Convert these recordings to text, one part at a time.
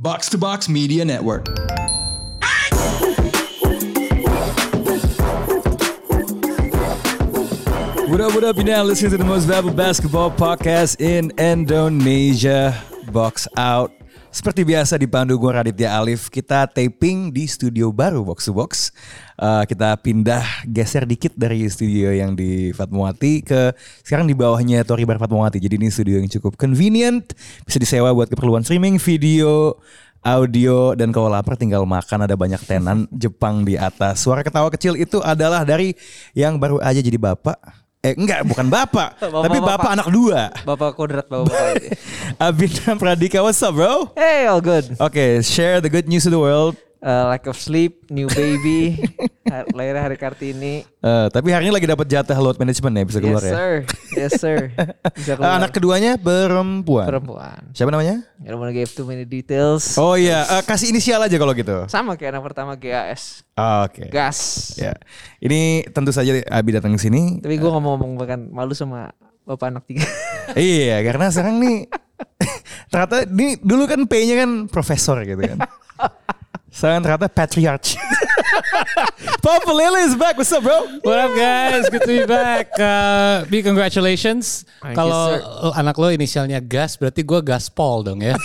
Box to Box Media Network. What up, what up? You now listening to the most valuable basketball podcast in Indonesia. Box out. Seperti biasa dipandu gue Raditya Alif, kita taping di studio baru Box to Box. Uh, kita pindah geser dikit dari studio yang di Fatmawati ke sekarang di bawahnya Tori Bar Fatmawati. Jadi ini studio yang cukup convenient, bisa disewa buat keperluan streaming video, audio dan kalau lapar tinggal makan ada banyak tenan Jepang di atas. Suara ketawa kecil itu adalah dari yang baru aja jadi bapak. Eh enggak, bukan bapak, Bapak- tapi bapak bapak. anak dua. Bapak kodrat bapak bapak. Abinam Pradika, what's up bro? hey, all good. Oke, share the good news to the world. Uh, lack of sleep, new baby, lahir hari Kartini. Eh, tapi hari ini lagi dapat jatah load management ya bisa keluar yes ya. sir, yes sir. Bisa keluar. anak keduanya perempuan. perempuan. Siapa namanya? I don't wanna give too many details. Oh iya, eh, kasih inisial aja kalau gitu. Sama kayak anak pertama GAS. Ah, Oke. Gas. Ya. Ini tentu saja Abi datang ke sini. Tapi gue ngomong-ngomong bahkan malu sama bapak anak tiga. iya, karena sekarang nih ternyata ini dulu kan P-nya kan profesor gitu kan. Sekarang ternyata patriarch. Papa Lele is back. What's up, bro? What up guys? Good to be back. Uh, B congratulations. Thank you, Kalau anak lo inisialnya Gas, berarti gue Gaspol dong ya.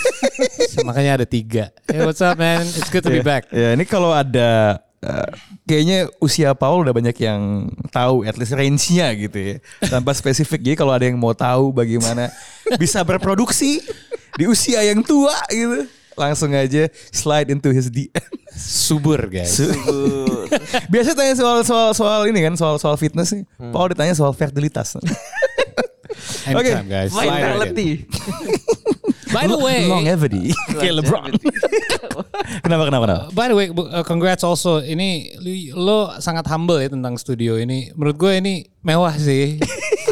So, makanya ada tiga. Hey, what's up man? It's good to be Ya, back. Ya, ini kalau ada eh, kayaknya usia Paul udah banyak yang tahu at least range-nya gitu ya. Tanpa spesifik. Jadi kalau ada yang mau tahu bagaimana bisa berproduksi di usia yang tua gitu, langsung aja slide into his DM. Subur guys. Biasa tanya soal soal soal ini kan, soal soal fitness nih. Paul ditanya soal fertilitas. Anytime guys. Slide right in. Vitality. By the way, Longevity. Kayak LeBron. kenapa kenapa kenapa? By the way, uh, congrats also. Ini lu- lo sangat humble ya tentang studio ini. Menurut gue ini mewah sih.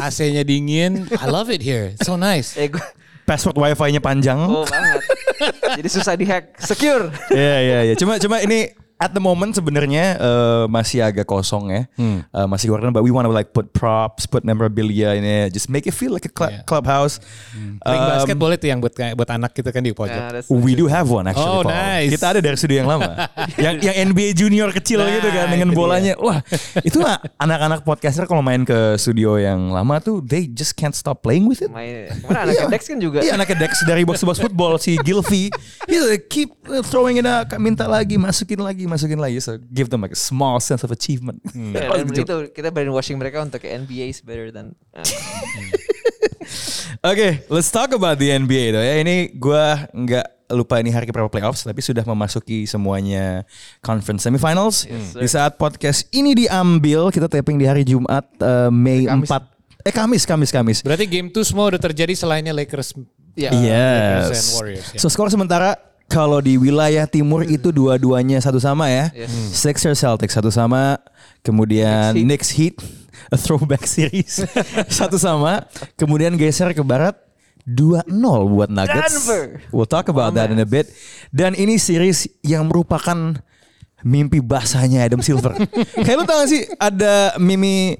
AC-nya dingin. I love it here. It's so nice. Eh gue, Password wifi-nya panjang. oh banget. Jadi susah dihack. Secure. Iya iya iya. Cuma cuma ini at the moment sebenarnya eh, masih agak kosong ya. Hmm. Eh, masih kurang but we want to like put props, put memorabilia ini, just make it feel like a cl- Yeah. clubhouse. Ring Um, basket boleh tuh yang buat buat anak kita kan di pojok. That's- We do have one actually. Oh, Paul. nice. Kita ada dari studio yang lama. yang yang NBA junior kecil Nah, gitu kan dengan bolanya. Wah, itu anak-anak podcaster kalau main ke studio yang lama tuh they just can't stop playing with it. Main. Ke mana anak Dex kan juga. Iya anaknya Dex dari box to box football si Gilvy. He's like, keep uh, throwing it out, minta lagi, masukin lagi, masukin lagi. So give them like a small sense of achievement. Ya, dan begitu kita brainwashing mereka untuk ke NBA is better than uh, Oke, let's talk about the NBA though ya. Ini gua nggak lupa ini hari keberapa playoffs, tapi sudah memasuki semuanya conference semifinals. Yes, sir. di saat podcast ini diambil, kita taping di hari Jumat eh, Mei Kamis. 4. Eh Kamis, Kamis, Kamis. Berarti game 2 semua udah terjadi selainnya Lakers. ya. Lakers and Yes. Warriors, ya. So skor sementara kalau di wilayah timur itu dua-duanya satu sama ya. Yes. Hmm. Sixers Celtics satu sama, kemudian Knicks Heat. Knicks Heat, a throwback series satu sama, kemudian geser ke barat 2-0 buat Nuggets. Denver. We'll talk about that in a bit. Dan ini series yang merupakan mimpi basahnya Adam Silver. Kayak lu tau gak sih ada mimi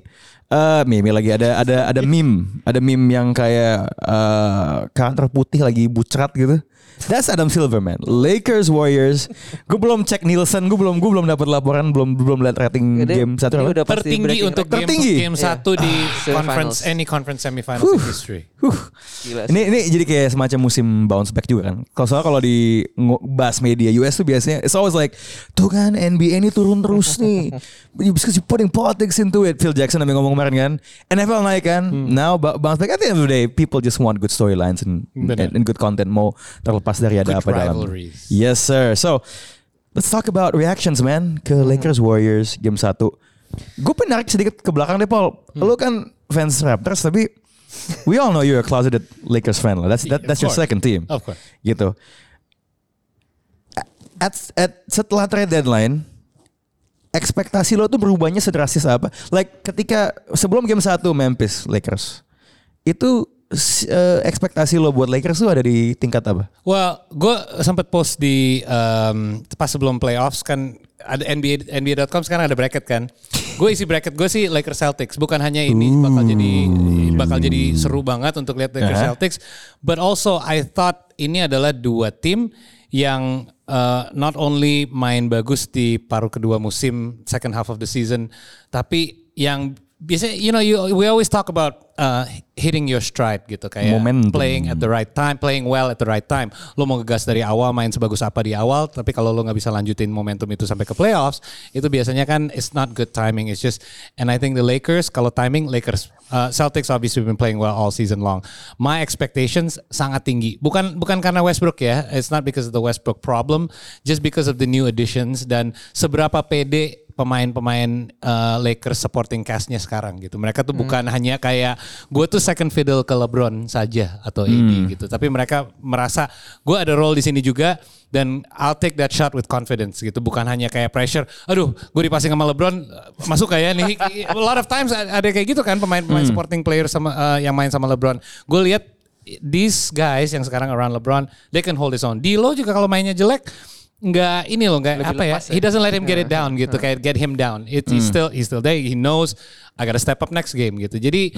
eh meme lagi ada ada ada meme ada meme yang kayak eh, karakter putih lagi bucrat gitu That's Adam Silver man Lakers Warriors gue belum cek Nielsen gue belum gue belum dapat laporan belum belum lihat rating Ini- game satu udah pasti Tertinggi untuk game, Tertinggi? game satu di Semifinals. conference any conference semifinals in history. Huh. Gila. Ini ini jadi kayak semacam musim bounce back juga kan. Kalau soalnya kalau di bahas media US tuh biasanya it's always like tuh kan NBA ini turun terus nih. Because you putting politics into it. Phil Jackson yang ngomong kemarin kan. NFL naik kan. Now ba- bounce back at the end of the day people just want good storylines and, and, and good content mau terlepas dari ada Good apa dalam. Yes sir. So let's talk about reactions man ke Lakers Warriors game 1. Gue pengen narik sedikit ke belakang deh Paul. Lu kan fans Raptors tapi we all know you're a closeted Lakers fan lah. That's that, that's your second team. Of course. Gitu. At, at setelah trade deadline ekspektasi lo tuh berubahnya sedrastis apa? Like ketika sebelum game 1 Memphis Lakers itu eh, ekspektasi lo buat Lakers tuh ada di tingkat apa? Well, gue sempat post di um, pas sebelum playoffs kan ada NBA NBA.com sekarang ada bracket kan. Gue isi bracket gue sih Lakers Celtics. Bukan hanya ini bakal jadi bakal jadi seru banget untuk lihat Lakers Uh-huh. Celtics, but also I thought ini adalah dua tim yang uh, not only main bagus di paruh kedua musim second half of the season, tapi yang biasanya you know you, we always talk about uh, hitting your stride gitu kayak Momentum. playing at the right time, playing well at the right time. Lo mau ngegas dari awal main sebagus apa di awal, tapi kalau lo nggak bisa lanjutin momentum itu sampai ke playoffs, itu biasanya kan it's not good timing. It's just and I think the Lakers kalau timing Lakers uh, Celtics obviously been playing well all season long. My expectations sangat tinggi. Bukan bukan karena Westbrook ya. It's not because of the Westbrook problem, just because of the new additions dan seberapa pede pemain-pemain uh, Lakers supporting castnya sekarang gitu. Mereka tuh bukan hanya kayak gue tuh second fiddle ke LeBron saja atau AD gitu. Tapi mereka merasa gue ada role di sini juga dan I'll take that shot with confidence gitu. Bukan hanya kayak pressure. Aduh, gue dipasing sama LeBron masuk kayak nih. A lot of times ada kayak gitu kan pemain-pemain supporting player sama uh, yang main sama LeBron. Gue lihat these guys yang sekarang around LeBron, they can hold his own. D'Lo juga kalau mainnya jelek nggak ini loh nggak apa ya ya. he doesn't let him get it down gitu kayak get him down. It he's still he's still there he knows I gotta step up next game gitu. Jadi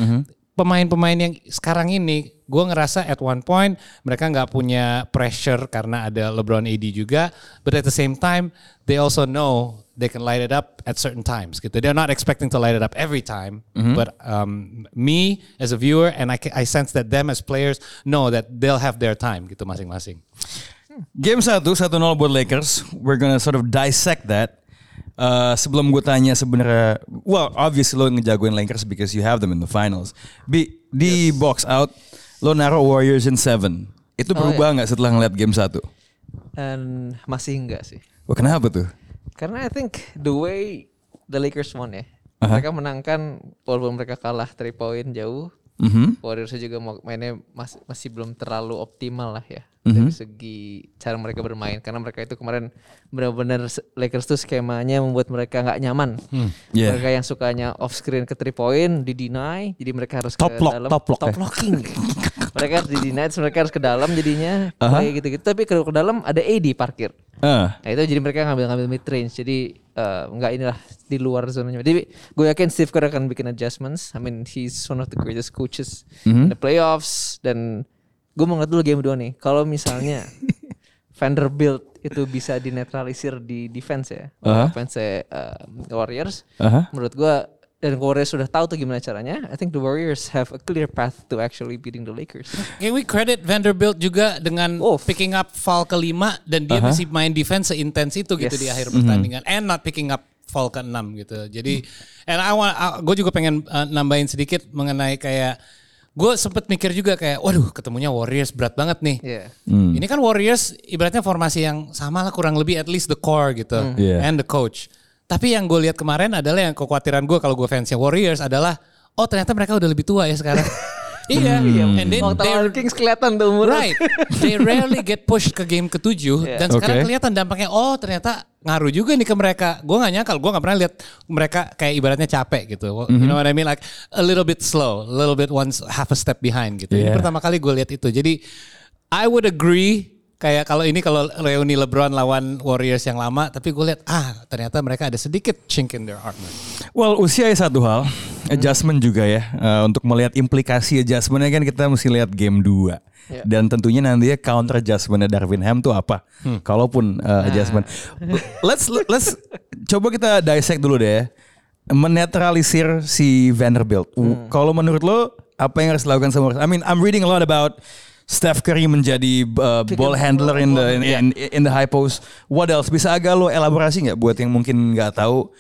pemain-pemain yang sekarang ini gue ngerasa at one point mereka nggak punya pressure karena ada LeBron AD juga but at the same time they also know they can light it up at certain times gitu. They're not expecting to light it up every time but um, me as a viewer and I, I sense that them as players know that they'll have their time gitu masing-masing Game 1, 1-0 buat Lakers. We're gonna sort of dissect that. Uh, sebelum gue tanya sebenarnya, well obviously lo ngejagoin Lakers because you have them in the finals. Bi, di box out, lo naruh Warriors in 7. Itu Oh, berubah nggak setelah ngeliat game 1? Dan masih enggak sih. Wah kenapa tuh? Karena I think the way the Lakers won ya. Aha. Mereka menangkan walaupun mereka kalah 3 point jauh. Mhm. Warriors juga mainnya masih masih belum terlalu optimal lah ya Mhm. dari segi cara mereka bermain karena mereka itu kemarin benar-benar Lakers tuh skemanya membuat mereka nggak nyaman. Yeah. Mereka yang sukanya off screen ke three point di deny jadi mereka harus Top ke lock, dalam top lock ya. locking. mereka harus di terus mereka harus ke dalam jadinya Aha. kayak gitu-gitu tapi kalau ke dalam ada AD parkir. Ah. Nah itu jadi mereka ngambil-ngambil mid range. Jadi nggak inilah di luar zonanya. Jadi gue yakin Steve Kerr akan bikin adjustments. I mean he's one of the greatest coaches in the playoffs dan gue mau ngeliat dulu game 2 nih. Kalau misalnya Vanderbilt itu bisa dinetralisir di defense ya, Aha. offense eh, Warriors. Aha. Menurut gue dan Warriors sudah tahu tuh gimana caranya. I think the Warriors have a clear path to actually beating the Lakers. Can we credit Vanderbilt juga dengan Oh. picking up foul kelima dan dia Aha. masih main defense seintens itu gitu Yes. di akhir pertandingan and not picking up foul ke enam gitu. Jadi and I want gue juga pengen uh, nambahin sedikit mengenai kayak gue sempet mikir juga kayak waduh ketemunya Warriors berat banget nih. Yeah. Ini kan Warriors ibaratnya formasi yang sama lah kurang lebih at least the core gitu Yeah. and the coach. Tapi yang gue lihat kemarin adalah yang kekhawatiran gue kalau gue fansnya Warriors adalah oh ternyata mereka udah lebih tua ya sekarang. iya, and then Waktu they Kings kelihatan tuh umurnya. Right. They rarely get pushed ke game ketujuh Yeah. dan sekarang Oke. kelihatan dampaknya oh ternyata ngaruh juga nih ke mereka. Gue gak nyangkal, gue gak pernah lihat mereka kayak ibaratnya capek gitu. You know what I mean? Like a little bit slow, a little bit once half a step behind gitu. Ini Yeah. pertama kali gue lihat itu. Jadi I would agree kayak kalau ini kalau reuni LeBron lawan Warriors yang lama, tapi gue lihat ah ternyata mereka ada sedikit chink in their armor. Well, usia ya satu hal, adjustment juga ya. Eh, untuk melihat implikasi adjustmentnya kan kita mesti lihat game 2. Ya. Dan tentunya nanti ya counter adjustmentnya Darvin Ham tuh apa? Kalaupun eh, adjustment. Let's let's coba kita dissect dulu deh. ya. Menetralisir si Vanderbilt. Kalau menurut lo apa yang harus dilakukan sama I mean, I'm reading a lot about Steph Curry menjadi uh, Pick ball and handler in the in, in, in the high post. What else? Bisa agak lo elaborasi nggak buat yang mungkin nggak tahu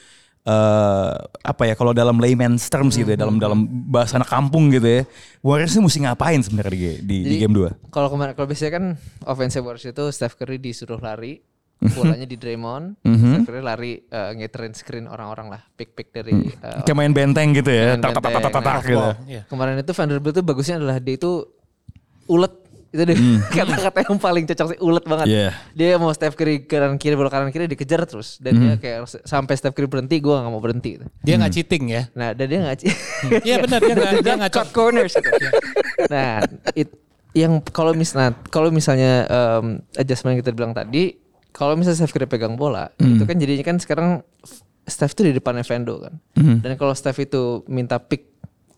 eh apa ya kalau dalam layman's terms gitu ya dalam dalam bahasa anak kampung gitu ya. Warriors ini mesti ngapain sebenarnya di, di, di Jadi, game 2? Kalau kemarin kalau biasanya kan offensive Warriors itu Steph Curry disuruh lari, bolanya di Draymond, Mhm. Steph Curry lari uh, ngeterin screen orang-orang lah, pick-pick dari uh, Kayak main benteng gitu ya. Tak tak tak tak tak gitu. Iya. Kemarin itu Vanderbilt tuh bagusnya adalah dia itu ulet itu deh kata-kata yang paling cocok sih ulet banget. Hmm. Iya. Dia mau Steph Curry kanan kiri bola kanan kiri dikejar terus dan Hmm. dia kayak sampai Steph Curry berhenti gue gak mau berhenti. Gitu. Dia nggak cheating ya. Nah dan dia nggak Iya benar dia nggak dia nggak cut corners. gitu. nah, it, yang kalau misalnya kalau misalnya um, adjustment yang kita bilang tadi, kalau misalnya Steph Curry pegang bola, Hmm. itu kan jadinya kan sekarang Steph itu di depannya Vando kan. Hmm. Dan kalau Steph itu minta pick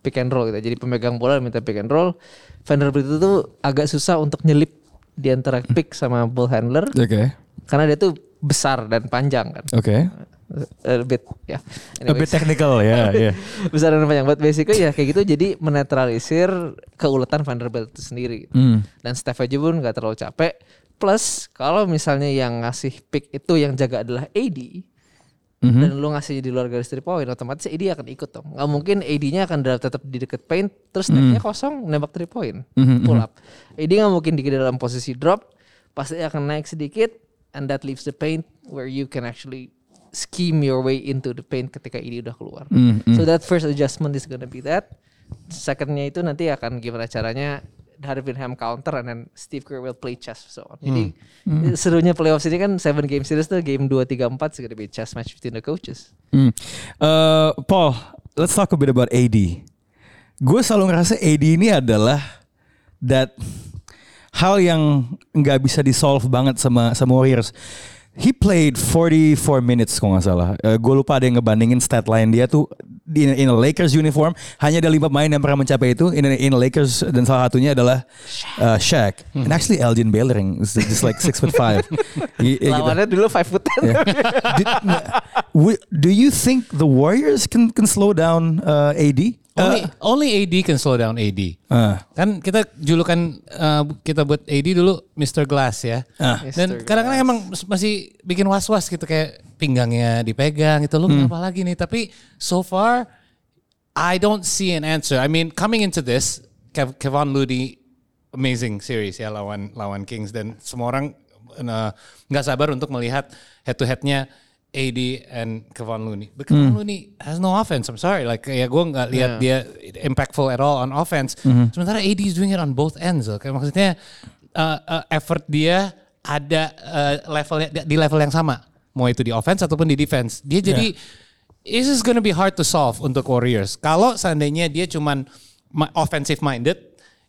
pick and roll gitu, jadi pemegang bola minta pick and roll, Vanderbilt itu tuh agak susah untuk nyelip di antara pick sama ball handler Oke. karena dia tuh besar dan panjang kan. Oke. A bit ya. A bit technical ya, ya. besar dan panjang. But basically ya kayak gitu jadi menetralisir keuletan Vanderbilt itu sendiri. Hmm. Dan Steph aja pun gak terlalu capek. Plus kalau misalnya yang ngasih pick itu yang jaga adalah AD. Mhm. Dan lu ngasih di luar garis 3 point otomatis AD akan ikut dong. Gak mungkin AD-nya akan tetap di deket paint terus Steph-nya kosong nembak 3 point. Mhm, Pull up. AD gak mungkin di dalam posisi drop pasti akan naik sedikit and that leaves the paint where you can actually scheme your way into the paint ketika AD udah keluar. Mhm, So that first adjustment is gonna be that. Secondnya itu nanti akan gimana caranya hadapin ham counter and then Steve Kerr will play chess so on. Jadi serunya playoffs ini kan seven game series tuh game 2 3 4 is gonna be chess match between the coaches. Hmm. Eh, Paul, let's talk a bit about AD. Gue selalu ngerasa AD ini adalah that hal yang nggak bisa di solve banget sama sama Warriors. He played 44 minutes kalau nggak salah. gue lupa ada yang ngebandingin stat line dia tuh di in a Lakers uniform hanya ada lima pemain yang pernah mencapai itu in a, in a Lakers dan salah satunya adalah uh, Shaq and actually Elgin Baylor yang is just like six foot five. Y- ya gitu. Dulu 5 foot 10. Yeah. Did- nah, do you think the Warriors can can slow down uh, AD? Only, only AD can slow down AD. Uh, Kan kita julukan uh, kita buat AD dulu Mr. Glass ya. Ah. Dan kadang-kadang emang masih bikin was-was gitu kayak pinggangnya dipegang gitu. Lu kenapa lagi nih? Tapi so far I don't see an answer. I mean coming into this Kev Kevon Looney amazing series ya lawan lawan Kings dan semua orang uh, nggak sabar untuk melihat head to headnya AD and Kevon Looney. But Kevon Looney has no offense. I'm sorry. Like ya gue nggak lihat dia impactful at all on offense. Sementara AD is doing it on both ends. Loh. Kayak maksudnya uh, uh, effort dia ada uh, levelnya di level yang sama. Mau itu di offense ataupun di defense. Dia jadi this is gonna be hard to solve untuk Warriors. Kalau seandainya dia cuman ma- offensive minded,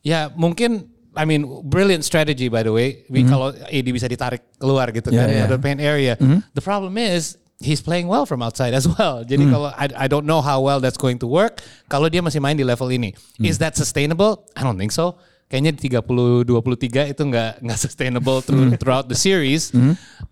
ya mungkin I mean brilliant strategy by the way. We- Kalau AD bisa ditarik keluar gitu Yeah, kan yeah. ada paint area. The problem is he's playing well from outside as well. Jadi kalau I, I don't know how well that's going to work kalau dia masih main di level ini. Is that sustainable? I don't think so. Kayaknya di 30 23 itu nggak nggak sustainable through, throughout the series.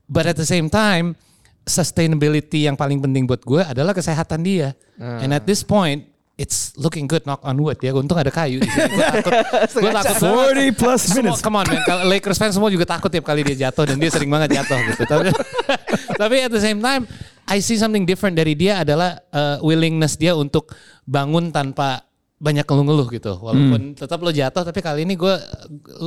But at the same time sustainability yang paling penting buat gue adalah kesehatan dia. And at this point it's looking good knock on wood ya. Untung ada kayu di sini. Gue takut, gue takut banget. 40 plus Semua, minutes. come on man, Lakers fans semua juga takut tiap kali dia jatuh dan dia sering banget jatuh gitu. Tapi, tapi at the same time, I see something different dari dia adalah uh, willingness dia untuk bangun tanpa banyak ngeluh-ngeluh gitu. Walaupun tetap lo jatuh, tapi kali ini gue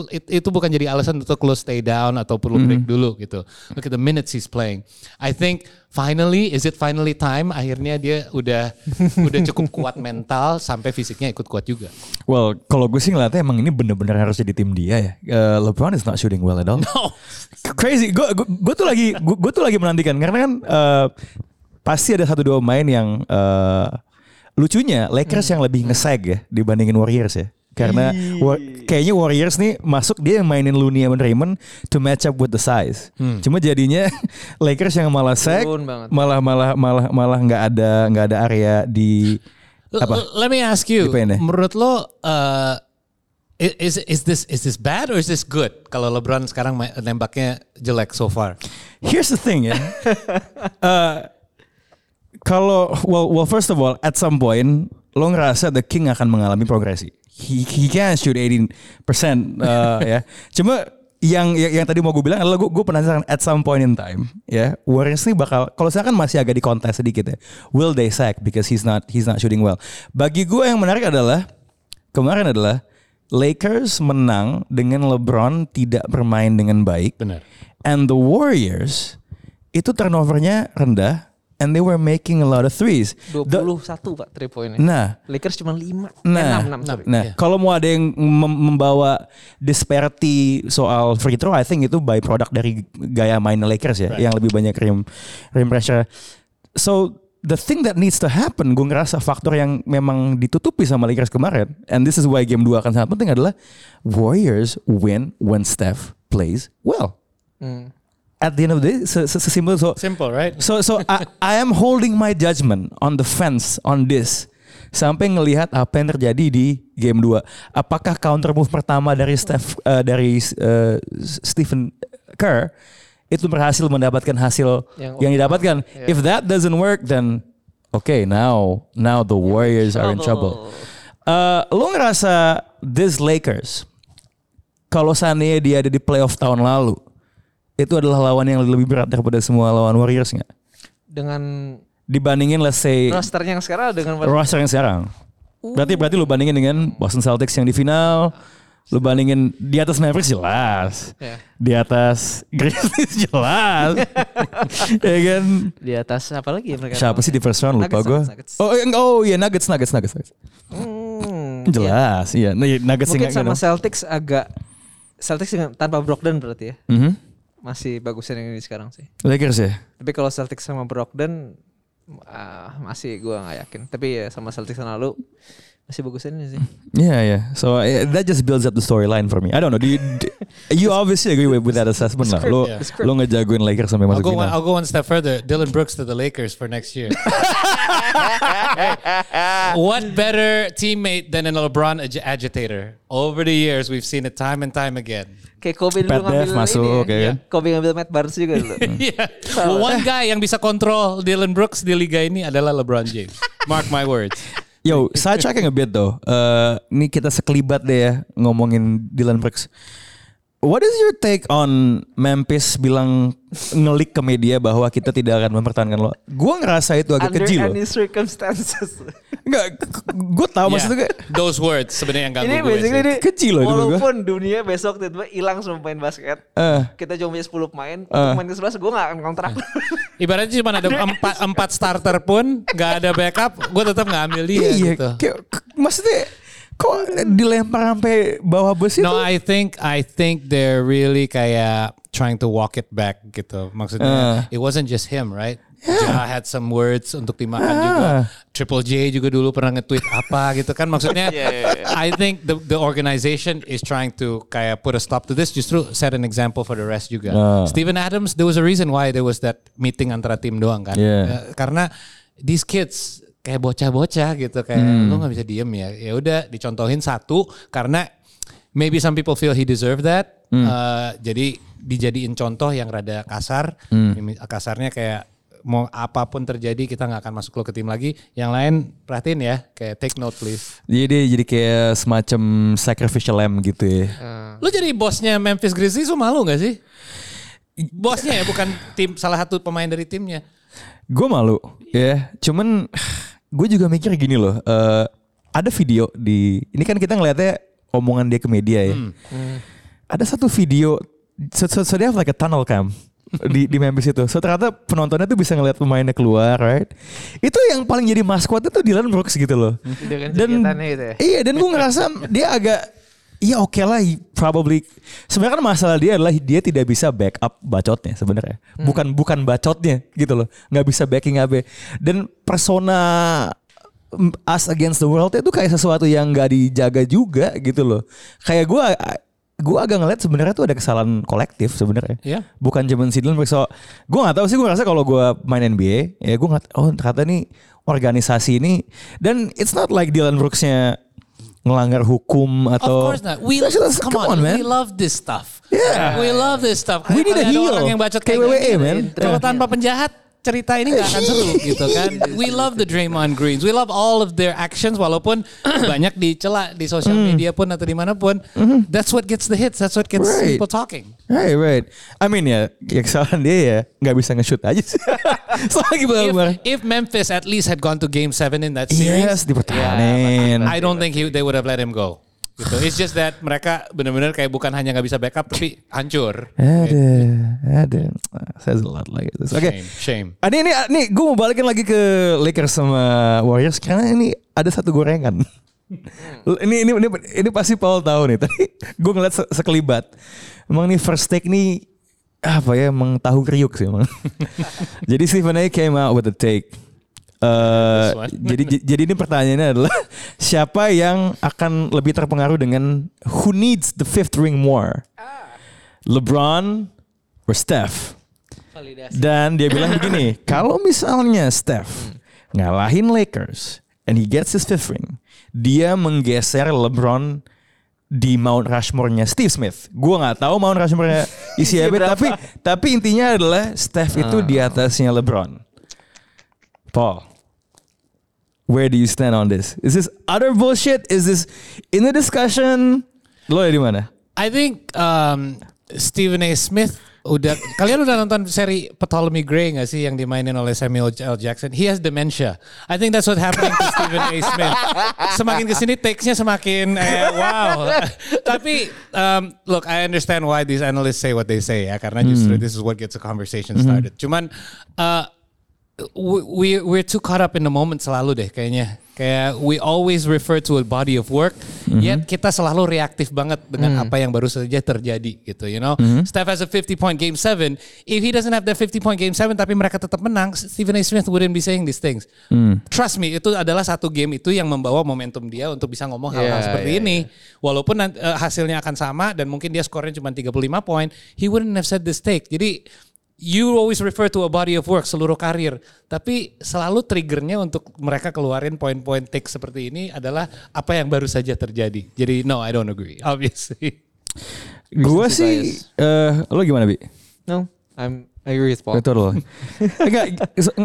it- itu bukan jadi alasan untuk lo stay down atau perlu break dulu gitu. Look at the minutes he's playing. I think finally, is it finally time? Akhirnya dia udah udah cukup kuat mental sampai fisiknya ikut kuat juga. Well, kalau gue sih ngeliatnya emang ini bener-bener harus jadi tim dia ya. Uh, LeBron is not shooting well at all. No. Crazy. Gue gue tuh lagi gue tuh lagi menantikan karena kan uh, pasti ada satu dua pemain yang uh, lucunya Lakers yang lebih ngeseg ya dibandingin Warriors ya. Karena wa- kayaknya Warriors nih masuk dia yang mainin Looney sama Raymond to match up with the size. Cuma jadinya Lakers yang malah seg, malah malah malah malah nggak ada nggak ada area di L- apa? Let me ask you, menurut lo uh, is is this is this bad or is this good? Kalau LeBron sekarang nembaknya jelek so far. Here's the thing ya. Uh, kalau well, well first of all at some point lo ngerasa the king akan mengalami progresi. He, he can shoot 18% uh, ya. Cuma yang, yang yang tadi mau gue bilang adalah gue gue penasaran at some point in time ya Warriors ini bakal kalau saya kan masih agak di kontes sedikit ya will they sack because he's not he's not shooting well bagi gue yang menarik adalah kemarin adalah Lakers menang dengan LeBron tidak bermain dengan baik Benar. And the Warriors itu turnovernya rendah and they were making a lot of threes. 21 The- Pak 3 poinnya. nah, Lakers cuma 5. nah, 6, 6 sorry. nah, Iya. kalau mau ada yang mem- membawa disparity soal free throw, I think itu by product dari gaya main Lakers ya, yang lebih banyak rim rim pressure. So the thing that needs to happen, gue ngerasa faktor yang memang ditutupi sama Lakers kemarin, and this is why game 2 akan sangat penting adalah Warriors win when Steph plays well. Hmm. At the end of the day, se- se- sesimpel so Simple, right? So so I, I am holding my judgment on the fence on this sampai ngelihat apa yang terjadi di game 2. Apakah counter move pertama dari Steph eh, dari eh, Stephen Kerr itu berhasil mendapatkan hasil Yang yang, didapatkan? If that doesn't work then okay, now now the Warriors are in trouble. Eh, lo ngerasa this Lakers kalau seandainya dia ada di playoff tahun lalu itu adalah lawan yang lebih berat daripada semua lawan Warriors nggak? Dengan Dibandingin let's say rosternya yang sekarang dengan roster yang sekarang. Berarti berarti lu bandingin dengan Boston Celtics yang di final, lu bandingin di atas Mavericks jelas. Ya. Di atas Grizzlies jelas. ya kan? di atas apa lagi mereka? Siapa sih di first round lupa Nuggets, gue. Nuggets. Oh, yang- oh iya Nuggets Nuggets Nuggets. Nuggets. Hmm, Jelas, iya. Nah, Nuggets Mungkin sama Celtics agak Celtics dengan, tanpa Brogdon berarti ya. Mhm. Masih bagusan yang ini sekarang sih. Lakers ya. Tapi kalau Celtics sama Brogdon ah, masih gua nggak yakin. Tapi ya sama Celtics yang lalu masih bagusan ini sih. Yeah, yeah. So uh, that just builds up the storyline for me. I don't know. Do you, do- you obviously agree with, with that assessment lah. Lo yeah. lo ngejagoin Lakers sampai I'll masuk go, one, final. I'll go one step further. Dylan Brooks to the Lakers for next year. what better teammate than a LeBron ag- agitator? Over the years, we've seen it time and time again. Kayak Kobe dulu Pat ngambil masuk, ini ya. ya kan? Kobe ngambil Matt Barnes juga dulu. yeah. Well, one guy yang bisa kontrol Dylan Brooks di liga ini adalah LeBron James. Mark my words. Yo, sidetracking a bit though. Uh, ini kita sekelibat deh ya ngomongin Dylan Brooks. What is your take on Memphis bilang ngelik ke media bahwa kita tidak akan mempertahankan lo? Gua ngerasa itu agak Under keji loh. any circumstances. Enggak, gue tahu Yeah, maksudnya those words sebenarnya yang ganggu ini gue basically sih. ini Kecil loh. Walaupun dunia besok tiba-tiba hilang semua pemain basket. Eh. Kita cuma punya 10 pemain. Eh. Pemain ke 11 gue gak akan kontrak. Ibaratnya cuma ada empat, empat starter pun nggak ada backup, gue tetap nggak ambil dia iya, gitu. kayak, maksudnya kok dilempar sampai bawah bus itu? No, I think I think they're really kayak trying to walk it back gitu. Maksudnya it wasn't just him, right? Ja had some words untuk dimakan juga. Triple J juga dulu pernah nge-tweet apa gitu kan. Maksudnya I think the the organization is trying to kayak put a stop to this justru set an example for the rest juga. Ah. Steven Adams there was a reason why there was that meeting antara tim doang kan. Yeah. Eh, karena these kids kayak bocah-bocah gitu kayak lu nggak bisa diem ya. Ya udah dicontohin satu karena maybe some people feel he deserve that. Uh, jadi dijadiin contoh yang rada kasar. Ini Kasarnya kayak mau apa pun terjadi kita nggak akan masuk lo ke tim lagi. Yang lain perhatiin ya, kayak take note please. Jadi dia jadi kayak semacam sacrificial lamb gitu ya. Lu jadi bosnya Memphis Grizzlies lu malu gak sih? Bosnya ya, bukan tim salah satu pemain dari timnya. Gue malu, ya. Cuman gue juga mikir gini loh. eh, ada video di, ini kan kita ngeliatnya omongan dia ke media ya. Ada satu video, so, so, so they have like a tunnel cam di di Memphis itu. So ternyata penontonnya tuh bisa ngeliat pemainnya keluar, right? Itu yang paling jadi maskot itu Dylan Brooks gitu loh. Dengan Dan gitu ya. iya dan gue ngerasa dia agak Iya oke lah, he probably. Sebenarnya kan masalah dia adalah dia tidak bisa backup bacotnya sebenarnya. Bukan bukan bacotnya gitu loh, nggak bisa backing up. Dan persona us against the world itu kayak sesuatu yang nggak dijaga juga gitu loh. Kayak gue gue agak ngeliat sebenarnya tuh ada kesalahan kolektif sebenarnya. Iya. Bukan cuman si Dylan Brooks. So, gue gak tahu sih gue rasa kalau gue main NBA ya gue nggak oh ternyata nih organisasi ini dan it's not like Dylan Brooksnya ngelanggar hukum Of atau course not. We just- come, on, we love this stuff. Yeah. We love this stuff. We need a heel. orang yang bacot Kayak WWE, man. Kalau tanpa penjahat cerita ini nggak akan seru gitu kan. We love the Draymond Greens. We love all of their actions walaupun banyak dicela di sosial Hmm. media pun atau di mana pun. That's what gets the hits. That's what gets Mm-hmm. Right. people talking. Right, right. I mean ya, ya kesalahan dia ya nggak bisa nge-shoot aja sih. Soalnya gimana If, if Memphis at least had gone to Game 7 in that series, Yes, dipertahanin. I don't think he, they would have let him go. Gitu. It's just that mereka benar-benar kayak bukan hanya nggak bisa backup tapi hancur. Ada, ada. Says a lot like this. Oke. Shame, shame. Ah, ini, ini, nih gue mau balikin lagi ke Lakers sama Warriors karena ini ada satu gorengan. ini, ini ini ini pasti Paul tahu nih. Tadi gue ngeliat se- sekelibat. Emang nih first take nih apa ya emang tahu kriuk sih emang. jadi Stephen A came out with a take. Eh, jadi jadi ini pertanyaannya adalah siapa yang akan lebih terpengaruh dengan who needs the fifth ring more? LeBron or Steph? Validasi. Dan dia bilang begini, kalau misalnya Steph ngalahin Lakers and he gets his fifth ring, dia menggeser LeBron di Mount Rushmore-nya Steve Smith. Gua nggak tahu Mount Rushmore-nya isi tapi tapi intinya adalah Steph itu di atasnya LeBron. Paul, where do you stand on this? Is this utter bullshit? Is this in the discussion? Lo ya di mana? I think um, Stephen A. Smith udah kalian udah nonton seri Ptolemy Gray gak sih yang dimainin oleh Samuel L. Jackson? He has dementia. I think that's what happening to Stephen A. Smith. Semakin kesini takesnya semakin eh, wow. Tapi um, look, I understand why these analysts say what they say ya karena justru this is what gets a conversation started. Cuman uh, we we're too caught up in the moment selalu deh kayaknya. Kayak we always refer to a body of work, yet kita selalu reaktif banget dengan apa yang baru saja terjadi gitu, you know. Steph has a 50 point game 7. If he doesn't have that 50 point game 7 tapi mereka tetap menang, Stephen A. Smith wouldn't be saying these things. Trust me, itu adalah satu game itu yang membawa momentum dia untuk bisa ngomong hal-hal Yeah, seperti yeah, ini. Walaupun nanti, eh, hasilnya akan sama dan mungkin dia skornya cuma 35 poin, he wouldn't have said this take. Jadi you always refer to a body of work seluruh karir, tapi selalu triggernya untuk mereka keluarin poin-poin take seperti ini adalah apa yang baru saja terjadi. Jadi no, I don't agree, obviously. Gua sih, eh lo gimana bi? No, I'm I agree with Paul. Betul loh. Enggak, so-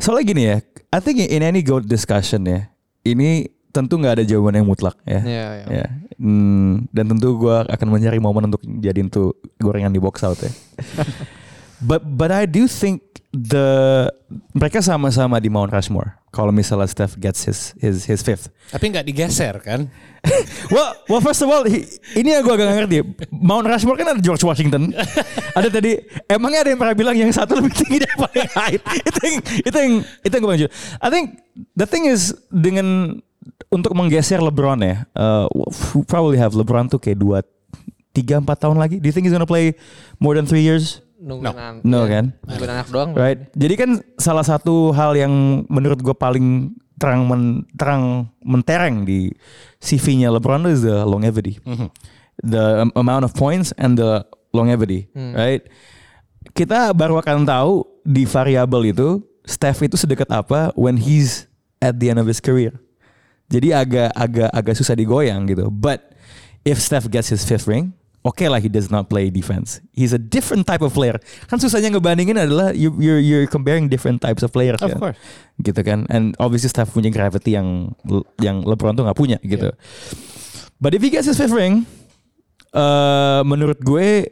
soalnya gini ya. I think in any GOAT discussion ya, ini tentu nggak ada jawaban yang mutlak ya. Iya, iya. Ya. Hmm, dan tentu gua akan mencari momen untuk jadiin tuh gorengan di box out ya. but but I do think the mereka sama-sama di Mount Rushmore. Kalau misalnya Steph gets his his his fifth. Tapi nggak digeser kan? well, well first of all, hi- ini yang gue agak gak ngerti. Mount Rushmore kan ada George Washington. ada tadi, emangnya ada yang pernah bilang yang satu lebih tinggi daripada yang lain. itu yang, itu yang, itu yang gue maksud. I think the thing is dengan untuk menggeser LeBron ya, uh, we'll probably have LeBron tuh kayak dua, tiga, empat tahun lagi. Do you think he's gonna play more than three years? Nungguin No. anak- No, ya, kan? Nungguin anak doang. Right. Jadi kan salah satu hal yang menurut gue paling terang men, terang mentereng di CV-nya LeBron is the longevity, the am- amount of points and the longevity, right? Kita baru akan tahu di variabel itu Steph itu sedekat apa when he's at the end of his career. Jadi agak agak agak susah digoyang gitu. But if Steph gets his fifth ring, oke lah he does not play defense. He's a different type of player. Kan susahnya ngebandingin adalah you, you're you're comparing different types of players Of kan. course. Gitu kan. And obviously Steph punya gravity yang yang LeBron tuh nggak punya gitu. But if he gets his fifth ring, eh menurut gue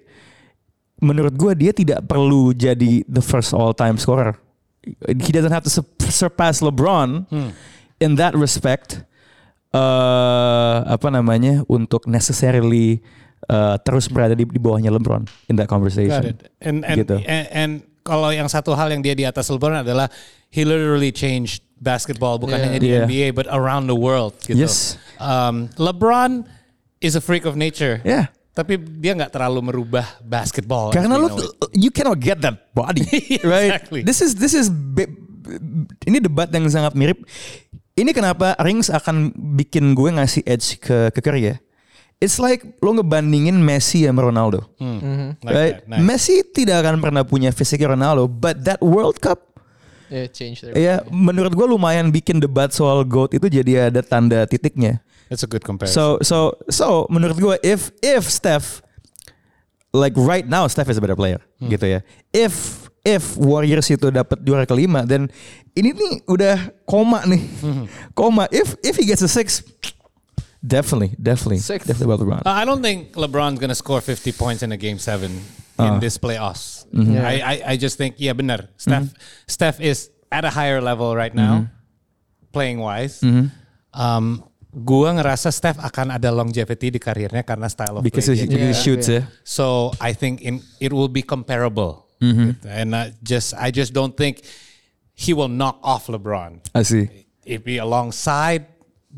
menurut gue dia tidak perlu jadi the first all time scorer. He doesn't have to surpass LeBron in that respect. eh apa namanya untuk necessarily eh, terus berada di, di bawahnya LeBron in that Got conversation. it. And and, Gitu. and and kalau yang satu hal yang dia di atas LeBron adalah he literally changed basketball bukan Yeah. hanya di Yeah. NBA but around the world gitu. Yes. Um, LeBron is a freak of nature. Yeah. Tapi dia nggak terlalu merubah basketball. as Karena lo you cannot get that body, right? Exactly. This is this is ini debat yang sangat mirip. Ini kenapa Rings akan bikin gue ngasih edge ke ke Curry ya. It's like lo ngebandingin Messi sama Ronaldo. Like right? that, nice. Messi tidak akan pernah punya fisik Ronaldo, but that World Cup Yeah, change their ya menurut gue lumayan bikin debat soal GOAT itu jadi ada tanda titiknya. That's a good comparison. So so so menurut gue if if Steph like right now Steph is a better player gitu ya. If if Warriors itu dapat juara kelima dan ini nih udah koma nih. Koma if if he gets a six definitely definitely Sixth. definitely about LeBron. Uh, I don't think LeBron's gonna score 50 points in a game seven in Uh. this playoffs. Yeah. I, I I just think yeah benar. Steph Steph is at a higher level right now, playing wise. Um, gua ngerasa Steph akan ada longevity di karirnya karena style of Because play he, because he Yeah, shoots yeah. So I think in it will be comparable. Gitu. And I just I just don't think he will knock off LeBron. I see. It be alongside.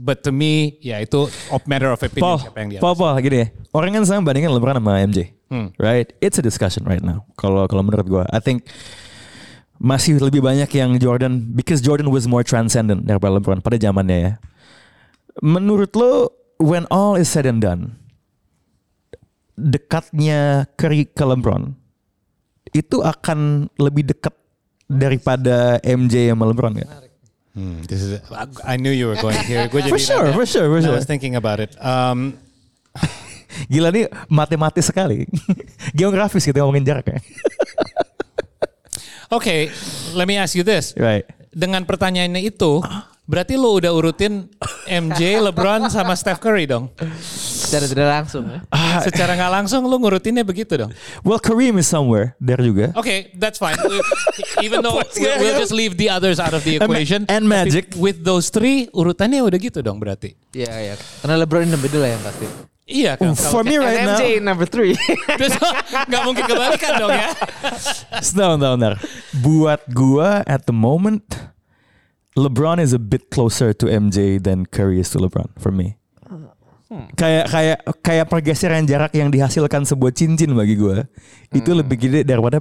But to me, ya itu of matter of opinion Paul, siapa yang di atas. Paul, Paul, gini ya. Orang kan sama bandingin LeBron sama MJ, right? It's a discussion right now. Kalau kalau menurut gua, I think masih lebih banyak yang Jordan, because Jordan was more transcendent daripada LeBron pada zamannya ya. Menurut lo, when all is said and done, dekatnya Curry ke LeBron itu akan lebih dekat daripada MJ sama LeBron nggak? Hmm, this is. I knew you were going here. Gue jadi For sure, for sure, for I sure. was thinking about it. Um, Gila nih matematis sekali. Geografis kita ngomongin jarak ya. okay, let me ask you this. Right. Dengan pertanyaannya itu, berarti lo udah urutin MJ, LeBron sama Steph Curry dong. Secara tidak langsung ya. Secara nggak langsung lo ngurutinnya begitu dong. Well, Kareem is somewhere there juga. Okay, that's fine. Even though we'll, we'll just leave the others out of the equation. and Tapi Magic. With those three, urutannya udah gitu dong berarti. Iya iya. Karena LeBron in the middle lah yang pasti. Iya kan. For me right And now, MJ number three. Nggak mungkin kebalikan dong ya. Sebentar, bentar, bentar. Buat gua at the moment, LeBron is a bit closer to MJ than Curry is to LeBron for me. Kayak kayak kayak pergeseran jarak yang dihasilkan sebuah cincin bagi gua itu lebih gede daripada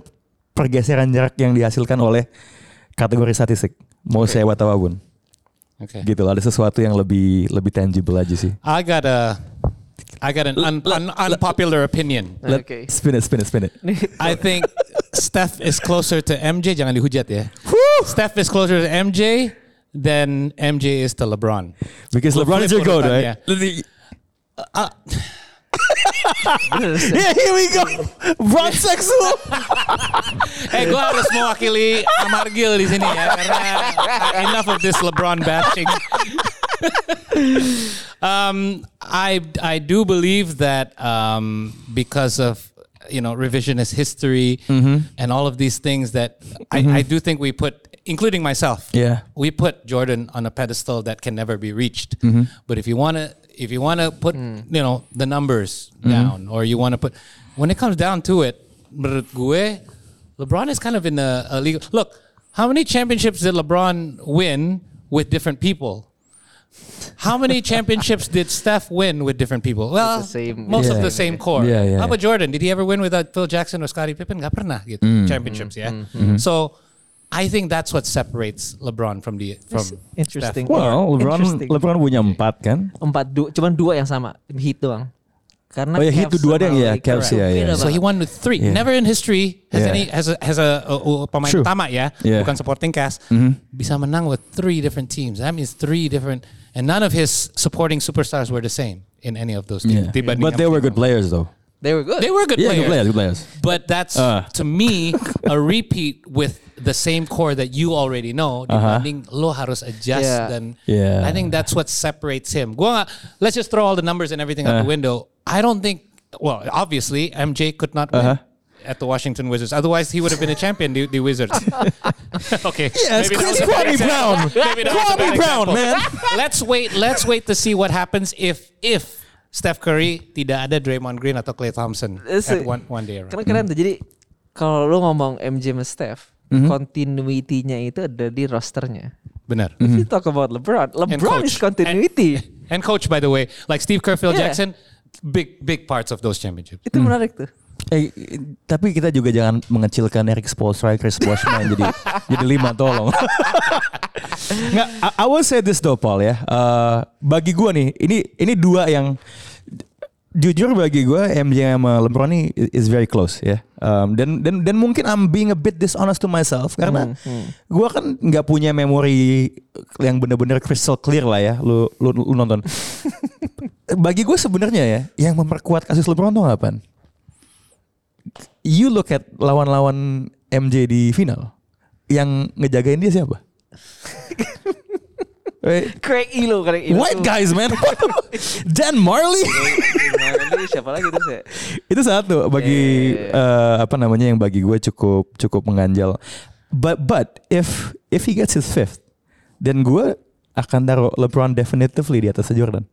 pergeseran jarak yang dihasilkan oleh kategori statistik. Mau saya atau apa pun. Okay. Gitu loh, ada sesuatu yang lebih lebih tangible aja sih. I got a I got an un, un, unpopular opinion. Let, Oke. Spin it, spin it, spin it. I think Steph is closer to MJ. Jangan dihujat ya. Steph is closer to MJ than MJ is to LeBron. Because We'll LeBron is your flip goat, urutannya. right? Uh, Yeah, here we go. Bron sexual. eh, gue harus mewakili Amargil di sini ya karena enough of this LeBron bashing. um, I I do believe that um, because of you know revisionist history mm-hmm. and all of these things that I, mm-hmm. I do think we put, including myself, Yeah. we put Jordan on a pedestal that can never be reached. Mm-hmm. But if you want to, if you want to put, mm. you know, the numbers down, or you want to put, when it comes down to it, gue, LeBron is kind of in a, a league. Look, how many championships did LeBron win with different people? How many championships did Steph win with different people? Well, the same- most of Yeah. the same core. Yeah, yeah. How about Jordan? Did he ever win without Phil Jackson or Scottie Pippen? Gak pernah gitu. Championships, yeah. So I think that's what separates LeBron from the from Interesting. Steph. Well, LeBron Interesting. LeBron punya empat kan? Empat dua, cuman dua yang sama, Heat doang. Karena Oh ya, Heat Cavs tuh dua ya, Cavs, ya, beda So he won with three. Yeah. Never in history has Yeah. any has a has a, uh, uh, pemain True. utama ya, Yeah. bukan supporting cast bisa menang with three different teams. That means three different, and none of his supporting superstars were the same in any of those teams. Yeah. Dibanding But they were good players though. They were good. They were good Yeah, players. good players, good players. But that's Uh. to me a repeat with the same core that you already know. Dibanding lo harus adjust Yeah. dan Yeah. I think that's what separates him. Gua nggak- let's just throw all the numbers and everything out the Uh. window. I don't think. Well, obviously MJ could not win. Uh-huh. At the Washington Wizards, otherwise he would have been a champion. The, the Wizards. okay. Yes, Maybe that Chris a bad Kwame example. Brown. Maybe that was a Kwame bad Brown, example. man. Let's wait. Let's wait to see what happens if if Steph Curry tidak ada Draymond Green atau Klay Thompson It's at a- one one day. around. Karena keren tuh. Jadi kalau lu ngomong MJ sama Steph, Mhm. continuity-nya itu ada di rosternya. Benar. If you talk about LeBron, LeBron coach. is continuity. And coach, by the way, like Steve Kerr, Phil Yeah. Jackson, big big parts of those championships. itu menarik tuh. Eh, tapi kita juga jangan mengecilkan Eric Spoelstra, Chris Boshman jadi jadi lima tolong. Nggak, I, I will say this though Paul ya. Eh, bagi gua nih, ini ini dua yang jujur bagi gua MJ sama LeBron ini is very close ya. Um, dan dan dan mungkin I'm being a bit dishonest to myself karena gua kan nggak punya memori yang bener-bener crystal clear lah ya. Lu lu, lu nonton. bagi gue sebenarnya ya, yang memperkuat kasus LeBron tuh apaan? you look at lawan-lawan MJ di final yang ngejagain dia siapa? Right? Craig Elo, Craig Elo. White tuh. guys man. Dan Marley. Marley, siapa lagi tuh saya? itu satu bagi eh, apa namanya yang bagi gue cukup cukup mengganjal. But but if if he gets his fifth, then gue akan taruh LeBron definitively di atas Jordan.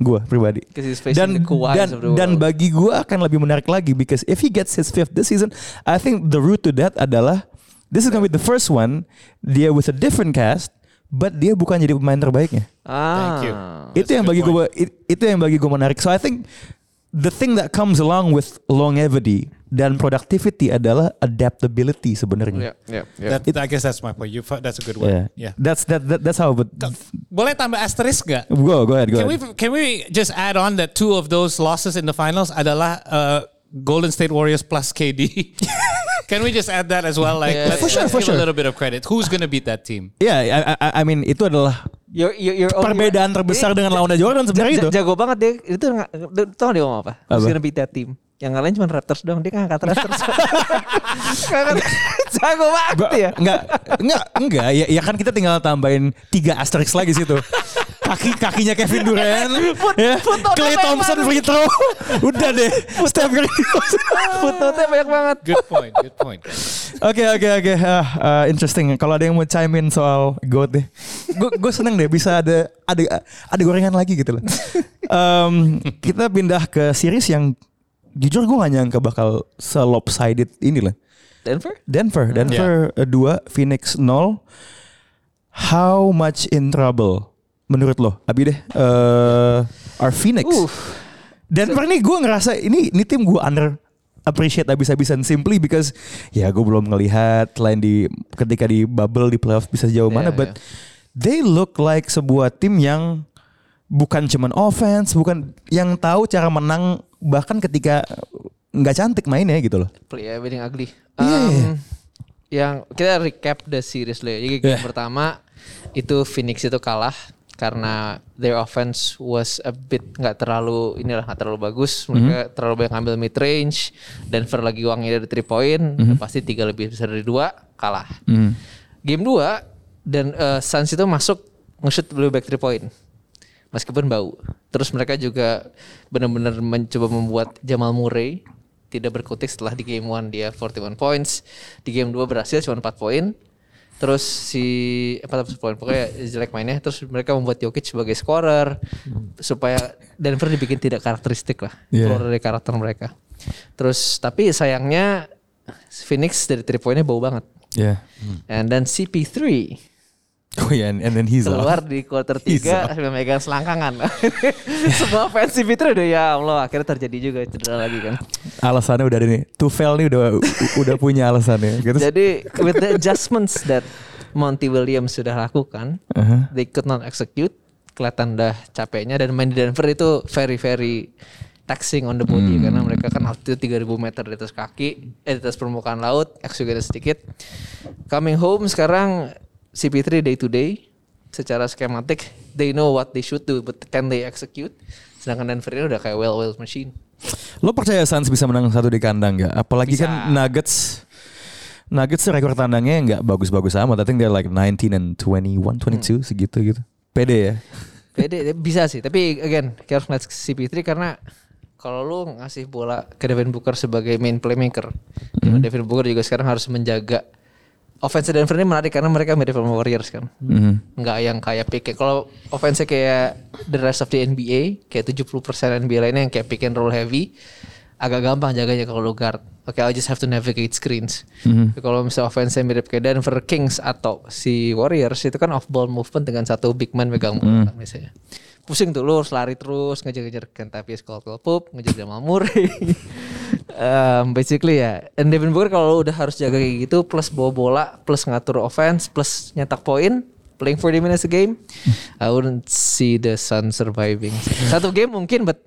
Gue pribadi. Because he's facing Dan dan dan bagi gue akan lebih menarik lagi because if he gets his fifth this season, I think the route to that adalah this is gonna be the first one dia with a different cast, but dia bukan jadi pemain terbaiknya Ah. Thank you. itu yang bagi gue itu yang bagi gue menarik so I think the thing that comes along with longevity dan productivity adalah adaptability sebenarnya Yeah, yeah, yeah. That, I guess that's my point. You, that's a good word. yeah. Yeah. that's that, that that's how but Boleh tambah asterisk gak? go go ahead go Can we ahead can we just add on that two of those losses in the finals adalah uh, Golden State Warriors plus KD. Can we just add that as well? Like, Yeah, let's, for sure, let's for give sure. a little bit of credit. Who's gonna beat that team? Ya, I, I, I mean itu adalah Your, your, your perbedaan terbesar dengan lawannya Jordan sebenarnya itu. Jago banget dia. Itu tau gak dia ngomong apa? Who's Apa? gonna beat that team? Yang lain cuma Raptors doang. Dia ngangkat Raptors. Ngangkat- Jago banget Ba- ya. Enggak, enggak, enggak. Ya, ya kan kita tinggal tambahin tiga asterisk lagi situ. Kaki kakinya Kevin Durant, ya, foto Clay Thompson free throw, udah deh. Steph Curry. Footnote-nya banyak banget. Good point. Good point. Oke oke oke, Ah, ah, interesting. Kalau ada yang mau chime in soal goat deh, gue gue seneng deh bisa ada ada ada gorengan lagi gitu loh. Em, kita pindah ke series yang jujur gue gak nyangka bakal se lopsided ini lah. Denver? Denver, Denver 2, Phoenix 0. How much in trouble menurut lo? Abi deh, eh are Phoenix. Uh. Denver nih gue ngerasa ini ini tim gue under appreciate abis-abisan simply because ya gue belum ngelihat lain di ketika di bubble di playoff bisa sejauh mana Yeah, but they look like sebuah tim yang bukan cuman offense, bukan yang tahu cara menang bahkan ketika nggak cantik mainnya gitu loh. Play everything ugly. Iya, Um, iya. Yang kita recap the series dulu ya. Jadi game Yeah. pertama itu Phoenix itu kalah karena their offense was a bit nggak terlalu inilah nggak terlalu bagus. Mereka terlalu banyak ambil mid range. Denver lagi uangnya dari 3 point. Dan pasti tiga lebih besar dari dua kalah. Game 2 dan eh, Suns itu masuk nge-shoot lebih back 3 point. Meskipun bau. Terus mereka juga benar-benar mencoba membuat Jamal Murray tidak berkutik setelah di game 1 dia 41 points. Di game 2 berhasil cuma 4 poin. Terus si apa poin pokoknya jelek mainnya terus mereka membuat Jokic sebagai scorer supaya Denver dibikin tidak karakteristik lah Yeah. keluar dari karakter mereka. Terus tapi sayangnya Phoenix dari 3 poinnya bau banget. Ya. And then CP3 Oh ya, and, and then he's keluar off. di quarter 3 sambil megang selangkangan. Semua fans CP3 udah ya Allah akhirnya terjadi juga cedera lagi kan. Alasannya udah ada nih. Tufel nih udah udah punya alasannya. Gitu. Jadi with the adjustments that Monty Williams sudah lakukan, Uh-huh. they could not execute. Kelihatan udah capeknya dan main di Denver itu very very taxing on the body karena mereka kan altitude 3000 meter di atas kaki, eh, di atas permukaan laut, ada sedikit. Coming home sekarang CP3 day to day secara skematik they know what they should do but can they execute? Sedangkan Denver ini udah kayak well-oiled machine. Lo percaya Suns bisa menang satu di kandang nggak? Apalagi Bisa. kan Nuggets Nuggets rekor tandangnya nggak bagus-bagus amat. I think they're like 19 and 21, 22 segitu gitu. Pede ya. Pede bisa sih, tapi again kita harus ngeliat CP3 karena kalau lu ngasih bola ke Devin Booker sebagai main playmaker, di mana Devin Booker juga sekarang harus menjaga offense Denver ini menarik karena mereka mirip sama Warriors kan, Mhm. nggak yang kayak pick. Kalau offense kayak the rest of the NBA, kayak 70% NBA lainnya yang kayak pick and roll heavy, agak gampang jaganya kalau lu guard. Oke, I just have to navigate screens. Tapi Kalau misalnya offense mirip kayak Denver Kings atau si Warriors itu kan off ball movement dengan satu big man megang bola kan misalnya. Pusing tuh lu harus lari terus ngejar-ngejar Kentavious Caldwell Pope, ngejar Jamal Murray. um, basically ya. And Devin Booker kalau udah harus jaga kayak gitu plus bawa bola, plus ngatur offense, plus nyetak poin, playing 40 minutes a game, I wouldn't see the Suns surviving. Satu game mungkin but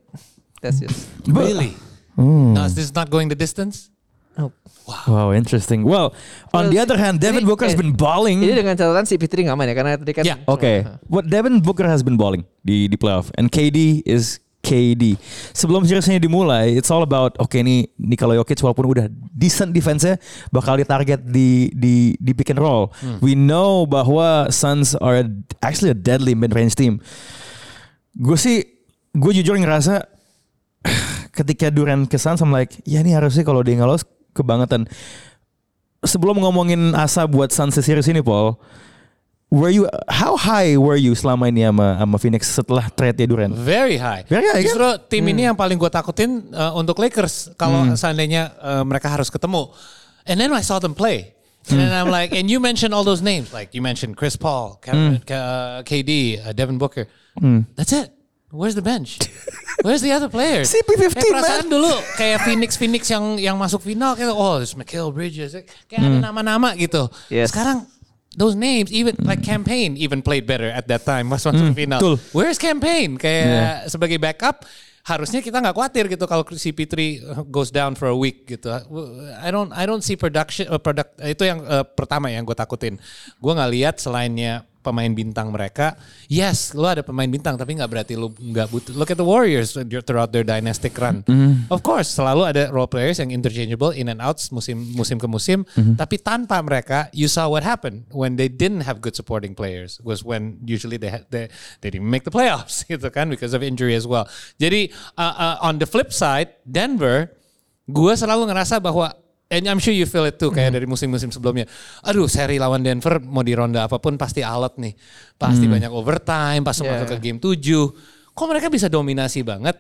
that's just Really? No, is this not going the distance? Nope. Wow, interesting. Well, on Well, the other hand, Devin Booker has eh, been balling. Ini dengan catatan si Fitri nggak main ya karena tadi kan. Ya, Oke, what Devin Booker has been balling di di playoff and KD is KD. Sebelum seriesnya dimulai, it's all about oke nih Nikola Jokic walaupun udah decent defense-nya bakal ditarget di di di pick and roll. We know bahwa Suns are actually a deadly mid range team. Gue sih gue jujur ngerasa ketika Durant ke Suns I'm like, ya ini harusnya kalau dia nggak lolos kebangetan. Sebelum ngomongin asa buat Suns series ini Paul, were you how high were you selama ini sama sama Phoenix setelah trade Durant? Very high. Very high, kan? Justru tim ini yang paling gue takutin uh, untuk Lakers kalau Hmm. seandainya uh, mereka harus ketemu. And then I saw them play. And then I'm like, and you mentioned all those names, like you mentioned Chris Paul, Kevin, uh, KD, uh, Devin Booker. That's it. Where's the bench? Where's the other players? CP15, Kayak perasaan dulu kayak Phoenix Phoenix yang yang masuk final kayak oh there's Mikal Bridges kayak ada nama-nama gitu. Yes. Sekarang those names even like campaign even played better at that time pas masuk final. betul. Where's campaign kayak sebagai backup harusnya kita nggak khawatir gitu kalau CP3 goes down for a week gitu. I don't I don't see production uh, product itu yang uh, pertama yang gue takutin. Gue nggak lihat selainnya pemain bintang mereka. Yes, lo ada pemain bintang tapi nggak berarti lo nggak butuh. Look at the Warriors throughout their dynastic run. Mm-hmm. Of course, selalu ada role players yang interchangeable in and outs musim musim ke musim. Mm-hmm. Tapi tanpa mereka, you saw what happened when they didn't have good supporting players. Was when usually they had, they, they didn't make the playoffs gitu kan because of injury as well. Jadi uh, uh, on the flip side, Denver, gue selalu ngerasa bahwa And I'm sure you feel it too kayak dari musim-musim sebelumnya. Aduh, seri lawan Denver mau di ronde apa pun pasti alat nih. Pasti banyak overtime, pas Yeah. masuk ke game 7. Kok mereka bisa dominasi banget?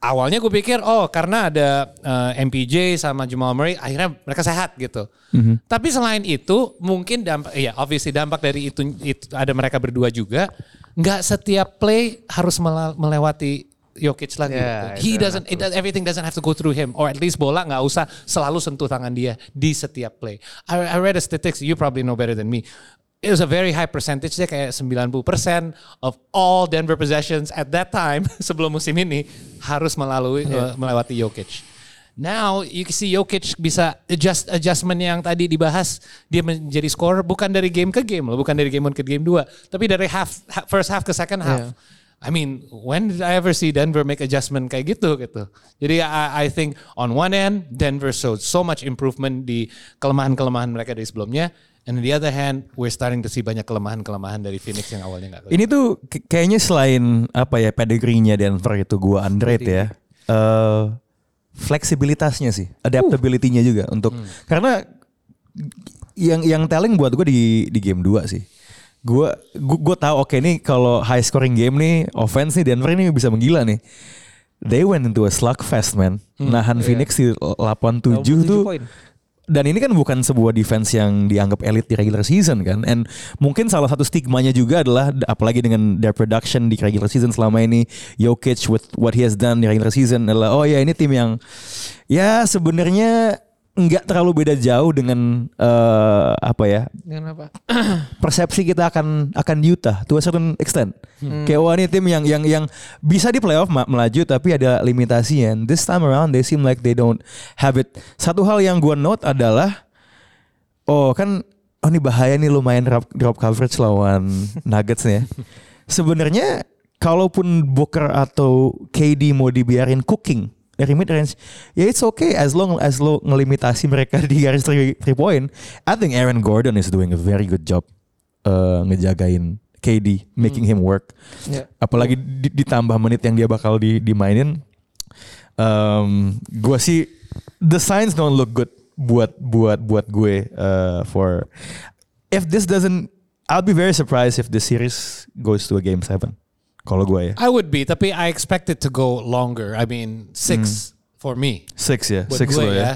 Awalnya gue pikir oh karena ada eh, MPJ sama Jamal Murray akhirnya mereka sehat gitu. Tapi selain itu mungkin dampak ya obviously dampak dari itu, itu ada mereka berdua juga. Nggak setiap play harus melewati Jokic lagi. Yeah, gitu. He doesn't, it, does- everything doesn't have to go through him, or at least bola nggak usah selalu sentuh tangan dia di setiap play. I, I read a statistics, you probably know better than me. It was a very high percentage, dia kayak 90% of all Denver possessions at that time sebelum musim ini harus melalui uh, melewati Jokic. Now you can see Jokic bisa adjust adjustment yang tadi dibahas dia menjadi scorer bukan dari game ke game loh, bukan dari game 1 ke game 2, tapi dari half, ha- first half ke second half. Yeah. I mean, when did I ever see Denver make adjustment kayak gitu gitu. Jadi I, I think on one end Denver showed so much improvement di kelemahan-kelemahan mereka dari sebelumnya, and on the other hand we're starting to see banyak kelemahan-kelemahan dari Phoenix yang awalnya nggak. Ini tuh kayaknya selain apa ya pedigree-nya Denver itu gua underrate ya. Eh fleksibilitasnya sih, adaptability-nya juga untuk karena yang yang telling buat gue di di game 2 sih. Gue gue tahu oke nih kalau high scoring game nih offense nih Denver ini bisa menggila nih. They went into a slugfest man. Nahan Phoenix di 87 tuh. Dan ini kan bukan sebuah defense yang dianggap elit di regular season kan. And mungkin salah satu stigmanya juga adalah apalagi dengan their production di regular season selama ini Jokic with what he has done di regular season adalah oh ya ini tim yang ya sebenarnya nggak terlalu beda jauh dengan eh, apa ya Dengan apa? persepsi kita akan akan Utah to a certain extent. Kayak wah ini tim yang yang yang bisa di playoff melaju tapi ada limitasinya. And this time around they seem like they don't have it. Satu hal yang gua note adalah oh kan oh ini bahaya nih lumayan drop, drop coverage lawan Nuggets nih ya. Sebenarnya kalaupun Booker atau KD mau dibiarin cooking dari mid range ya it's okay as long as lo ngelimitasi mereka di garis three, three point. I think Aaron Gordon is doing a very good job uh, ngejagain KD making him work. Ya. apalagi di- ditambah menit yang dia bakal di, dimainin. Um, gue sih the signs don't look good buat buat buat gue uh, for if this doesn't I'll be very surprised if the series goes to a game seven kalau gue ya I would be, tapi I expect it to go longer. I mean six for me. six ya buat six gue lo ya ya.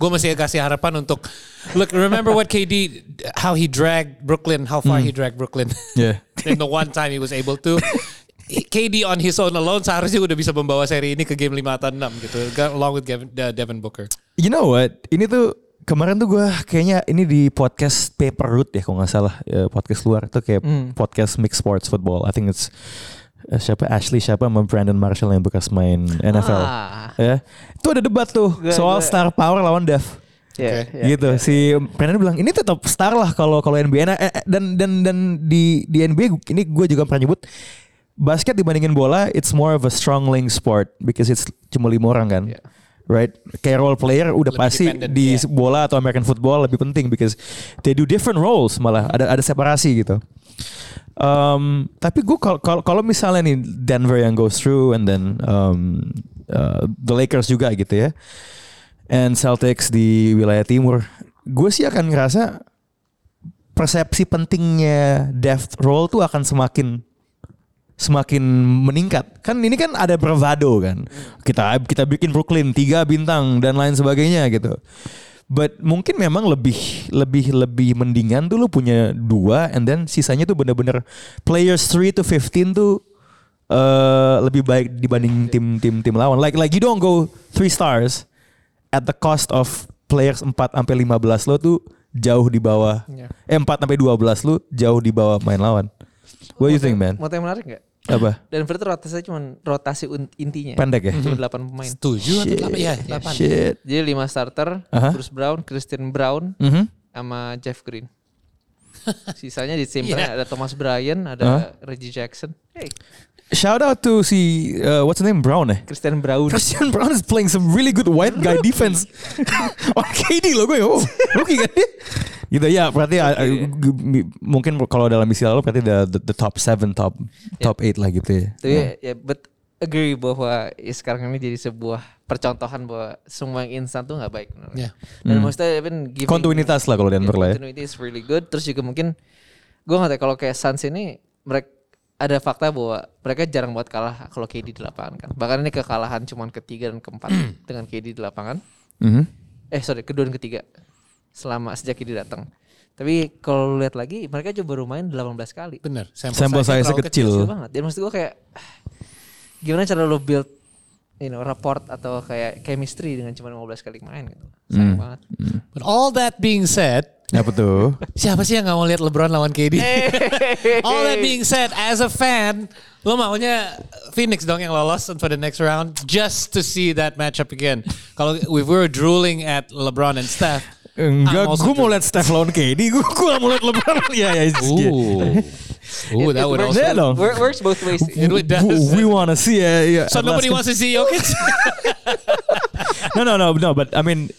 Gue masih kasih harapan untuk look. Remember what KD how he dragged Brooklyn, how far he dragged Brooklyn. Yeah. In the one time he was able to. KD on his own alone seharusnya udah bisa membawa seri ini ke game 5 atau 6 gitu. Along with Gavin, uh, Devin Booker. You know what? Ini tuh kemarin tuh gue kayaknya ini di podcast Paper Root ya kalau nggak salah ya, podcast luar tuh kayak podcast Mix Sports Football. I think it's eh, siapa Ashley siapa sama Brandon Marshall yang bekas main NFL. Ah. Ya, itu ada debat tuh Gua- soal gua- star power lawan Dev. Ya, Oke. ya, gitu. ya. Si Brandon bilang ini tetap star lah kalau kalau NBA Nah, eh, eh, dan dan dan di di NBA ini gue juga pernah nyebut basket dibandingin bola it's more of a strong link sport because it's cuma lima orang kan. Yeah. Right, kayak role player udah Lebih pasti di yeah. bola atau American football lebih penting because they do different roles malah ada ada separasi gitu. Um, tapi gue kalau kalau misalnya nih Denver yang goes through and then um, uh, the Lakers juga gitu ya, and Celtics di wilayah timur, gue sih akan ngerasa persepsi pentingnya depth role tuh akan semakin semakin meningkat. Kan ini kan ada bravado kan. Kita kita bikin Brooklyn tiga bintang dan lain sebagainya gitu. But mungkin memang lebih lebih lebih mendingan tuh lu punya dua and then sisanya tuh bener-bener players 3 to 15 tuh eh lebih baik dibanding tim-tim tim lawan. Like like you don't go three stars at the cost of players 4 sampai 15 lo tuh jauh di bawah. Ya. Eh 4 sampai 12 lu jauh di bawah main lawan. What do you think, man? Mau yang menarik nggak? Apa? Denver itu rotasi cuma rotasi intinya. Pendek ya? Cuma 8 pemain. Tujuh atau delapan ya? Iya. Delapan. Shit. Jadi 5 starter, Aha. Bruce Brown, Christian Brown, Mhm. sama Jeff Green. Sisanya di tim Iya. ada Thomas Bryan, ada Reggie Jackson. Hey, Shout out to si uh, what's the name Brown eh? Christian Brown. Christian Brown is playing some really good white guy defense. on KD loh gue, oh rookie kan dia? Gitu ya, berarti uh, uh, g- mungkin kalau dalam istilah lo berarti the, the, the top 7, top top 8 lah gitu ya. Tapi ya, but agree bahwa ya sekarang ini jadi sebuah percontohan bahwa semua yang instan tuh nggak baik. Ya. Dan maksudnya even giving Kontinuitas lah kalau Denver lah ya. continuity is really good. Terus juga mungkin gue nggak tahu kalau kayak Suns ini mereka ada fakta bahwa mereka jarang buat kalah kalau KD di lapangan kan. Bahkan ini kekalahan cuman ketiga dan keempat dengan KD di lapangan. Mhm. Eh sorry kedua dan ketiga selama sejak KD datang. Tapi kalau lihat lagi mereka juga baru main 18 kali. Bener. Sampel size terlalu kecil. Banget. Dan maksud gue kayak gimana cara lo build you know, rapport atau kayak chemistry dengan cuma 15 kali main gitu. Sayang banget. But all that being said, Apa tuh? siapa sih yang nggak mau lihat LeBron lawan KD? all that being said, as a fan, lo maunya Phoenix dong yang lolos for the next round just to see that matchup again. Kalau we were drooling at LeBron and Steph, Enggak, gue mau lihat Steph lawan KD, gue gak mau lihat LeBron. Ya, it's good. Ooh, Ooh, that It would works, Yeah, also. dong. wor- works both ways. It would does. We, we wanna see ya. ya. So nobody Alaskan- wants to see Jokic. no, no, no, no. But I mean,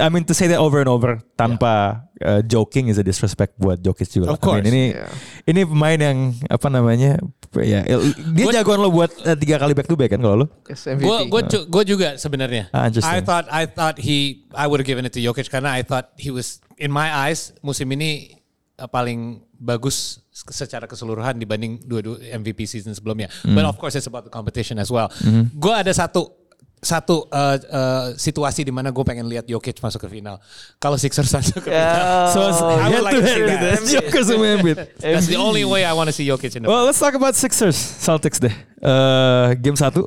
I mean to say that over and over tanpa uh, joking is a disrespect buat Jokic juga. Of course. I mean, ini Yeah. ini pemain yang apa namanya? Ya, dia Gua- jagoan lo buat uh, tiga kali back to back kan kalau lo? Gue gue gue juga sebenarnya. Ah. I thought I thought he I would have given it to Jokic karena I thought he was in my eyes musim ini uh, paling bagus secara keseluruhan dibanding dua-dua MVP season sebelumnya. But of course it's about the competition as well. Gue ada satu satu uh, uh, situasi di mana gue pengen lihat Jokic masuk ke final. Kalau Sixers masuk ke final. So it's I would head like to see that. Joker sama Embiid. That's the only way I want to see Jokic in the Well, let's talk about Sixers, Celtics deh. Uh, game 1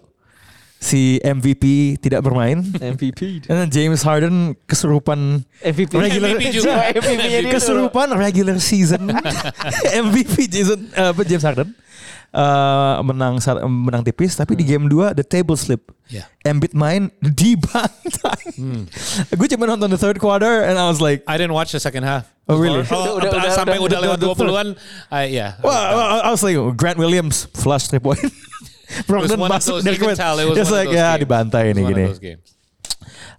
si MVP tidak bermain. MVP. And then James Harden kesurupan MVP. regular MVP juga. Dia kesurupan regular season MVP Jason uh, James Harden Uh, menang menang tipis tapi di game 2 the table slip Yeah. Embiid main dibantai gue cuma nonton the third quarter and I was like I didn't watch the second half. Oh, really? Oh, Udah- udah- sampai udah- udah, lewat udah- 20-an. I yeah. Well, I was like Grant Williams flush three point. Brogdon masuk dari kemarin. of like ya games. dibantai of gini.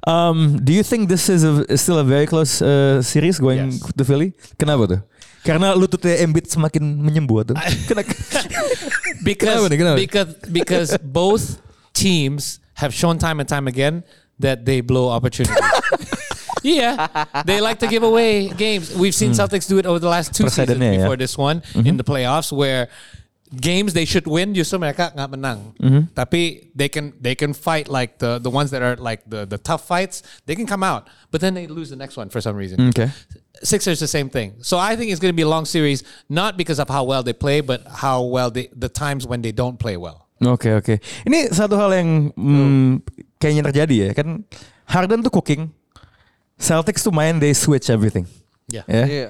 Um, do you think this is a, is still a very close uh, series going Yes. to Philly? Kenapa tuh? Karena lututnya Embiid semakin menyembuh tuh. Kenapa? because Kenapa nih, kenapa? because because both teams have shown time and time again that they blow opportunities. yeah, they like to give away games. We've seen Celtics do it over the last two seasons ya. before this one in the playoffs where games they should win justru mereka nggak menang. Tapi they can they can fight like the the ones that are like the the tough fights. They can come out, but then they lose the next one for some reason. Okay. Sixers the same thing. So I think it's going to be a long series, not because of how well they play, but how well they the times when they don't play well. Oke oke. Ini satu hal yang mm, kayaknya terjadi ya kan. Harden tuh cooking. Celtics tuh main they switch everything. Yeah. Ya. Iya.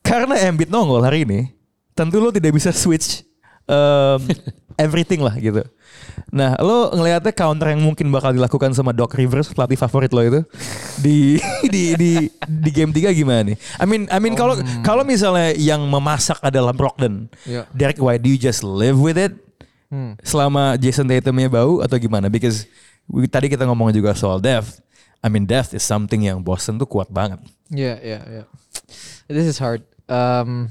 Karena Embiid nongol hari ini, tentu lo tidak bisa switch um, everything lah gitu. Nah, lo ngelihatnya counter yang mungkin bakal dilakukan sama Doc Rivers, pelatih favorit lo itu di di di di game 3 gimana nih? I mean, I mean kalau kalau misalnya yang memasak adalah Brogdon, Iya. Derek White, do you just live with it selama Jason Tatumnya bau atau gimana? Because we- tadi kita ngomong juga soal depth. I mean, depth is something yang Boston tuh kuat banget. Iya, iya, iya. This is hard. Um,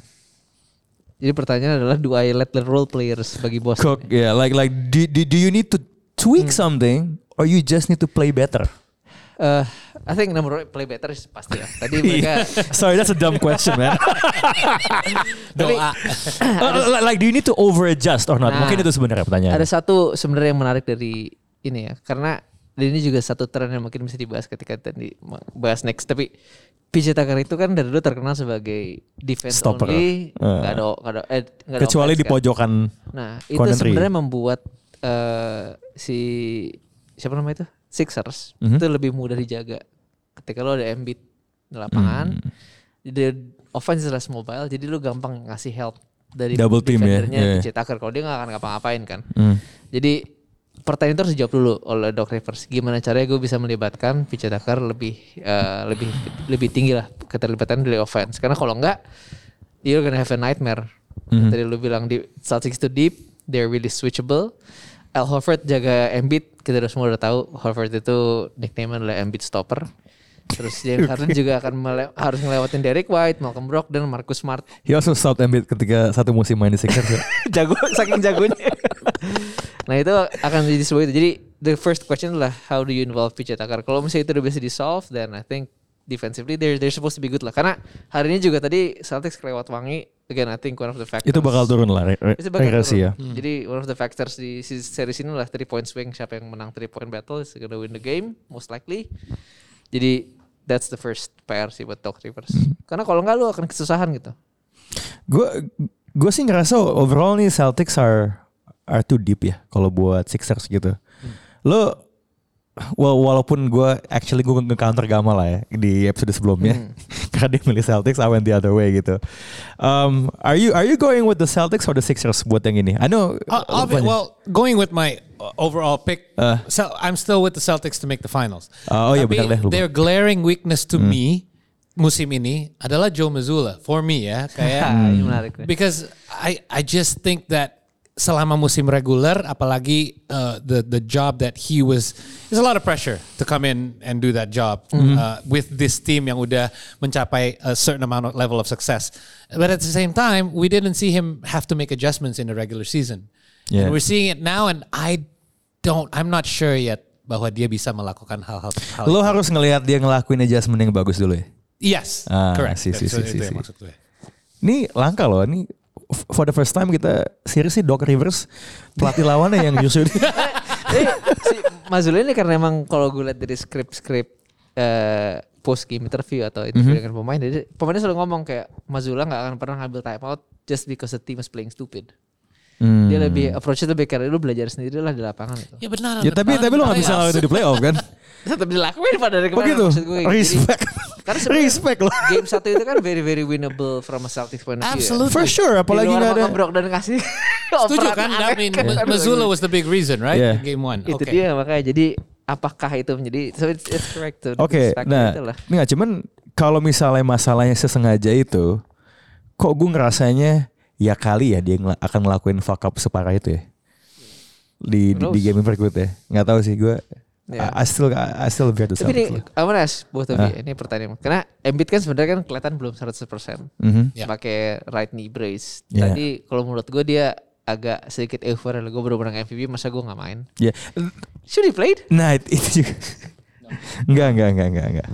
jadi pertanyaan adalah do I let the role players bagi bos? Cook, yeah, like like do, do, do you need to tweak something or you just need to play better? Uh, I think number one, play better is pasti lah. Tadi mereka Sorry, that's a dumb question, man. Doa. Uh, like, like, do you need to over adjust or not? Nah, Mungkin itu sebenarnya pertanyaannya. ada satu sebenarnya yang menarik dari ini ya, karena dan ini juga satu tren yang mungkin bisa dibahas ketika tadi bahas next. Tapi PJ Tucker itu kan dari dulu terkenal sebagai defense Stopper. only, Uh. nggak ada nggak ada eh, ada Kecuali offense di kan. pojokan. Nah, itu sebenarnya membuat eh, si siapa namanya itu? Sixers Mhm. itu lebih mudah dijaga. Ketika lo ada Embiid di lapangan, Hmm. the offense less mobile, jadi lo gampang ngasih help dari Double team ya, defendernya iya. PJ Tucker kalau dia nggak akan ngapa-ngapain kan. Hmm. Jadi pertanyaan itu harus dijawab dulu oleh Doc Rivers. Gimana caranya gue bisa melibatkan PJ Tucker lebih eh, lebih lebih tinggi lah keterlibatan dari offense. Karena kalau enggak, you're gonna have a nightmare. Mhm. Tadi lu bilang di Celtics itu deep, they're really switchable. Al Horford jaga Embiid, kita udah semua udah tahu Horford itu nickname adalah Embiid stopper. Terus James Harden juga akan mele- harus ngelewatin Derek White, Malcolm Brogdon, Marcus Smart. He also stopped Embiid ketika satu musim main di Sixers. ya. jago saking jagonya. nah itu akan jadi sebuah itu. Jadi the first question adalah how do you involve PJ Tucker? Kalau misalnya itu udah bisa di solve, then I think defensively they're they're supposed to be good lah. Karena hari ini juga tadi Celtics kelewat wangi. Again, I think one of the factors. Itu bakal turun lah re- re- Itu bakal regresi turun. ya. Jadi one of the factors di series ini adalah three point swing. Siapa yang menang three point battle is gonna win the game most likely. Jadi that's the first PR sih buat Doc Rivers. Hmm. Karena kalau nggak lu akan kesusahan gitu. Gue gue sih ngerasa overall nih Celtics are are too deep ya kalau buat Sixers gitu. Lo well, walaupun gue actually gue nge-counter Gama lah ya di episode sebelumnya karena dia milih Celtics I went the other way gitu. Um, are you are you going with the Celtics or the Sixers buat yang ini? I know. Uh, I'll be- banyak- well, going with my uh, overall pick, Uh. so I'm still with the Celtics to make the finals. Ah, oh iya, benar deh, lupa. Their glaring weakness to me musim ini adalah Joe Mazzulla. For me ya, kayak menarik because I I just think that selama musim reguler, apalagi uh, the the job that he was, there's a lot of pressure to come in and do that job uh, with this team yang udah mencapai a certain amount of level of success. But at the same time, we didn't see him have to make adjustments in the regular season. Yeah. And we're seeing it now, and I don't, I'm not sure yet bahwa dia bisa melakukan hal-hal. hal Lo itu. harus ngelihat dia ngelakuin adjustment yang bagus dulu ya. Yes, Ah, correct. si, si, si, si, si. Ini langka loh. Ini for the first time kita series sih Doc Rivers pelatih lawannya yang justru Eh, si Mazzulla ini karena emang kalau gue lihat dari skrip-skrip eh, post game interview atau interview dengan pemain, jadi pemainnya selalu ngomong kayak Mazzulla nggak akan pernah ngambil time out just because the team is playing stupid. Hmm. Dia lebih approach itu lebih karena lu belajar sendiri lah di lapangan itu. Ya benar. Ya tapi tapi lo nggak bisa ngelakuin itu di playoff kan? Tetap dilakuin pada dari kemarin Begitu. maksud gue. Respect. Karena sebenarnya Respect loh. game satu itu kan very very winnable from a Celtics point of view. Absolutely. For sure, Ya. apalagi nggak ada. Malcolm Brogdon kasih. Setuju kan? I mean, Mazzulla was the big reason, right? Yeah. In game one. Itu Okay. dia makanya jadi apakah itu menjadi so it's, it's correct to Oke, respect nah, lah. nggak cuman kalau misalnya masalahnya sesengaja itu, kok gue ngerasanya ya kali ya dia ngela- akan ngelakuin fuck up separah itu ya di di, di game berikutnya. Nggak tahu sih gue. Yeah. I, I still I still bear the Tapi ini. I wanna ask both of you, ini pertanyaan. Karena Embiid kan sebenarnya kan kelihatan belum 100% Mhm. Ya. pakai right knee brace. Yeah. Tadi kalau menurut gue dia agak sedikit euforia. Gue baru menang MVP, masa gue nggak main? Ya. Should he played? Nah it- itu juga. Enggak, enggak, enggak, enggak, enggak.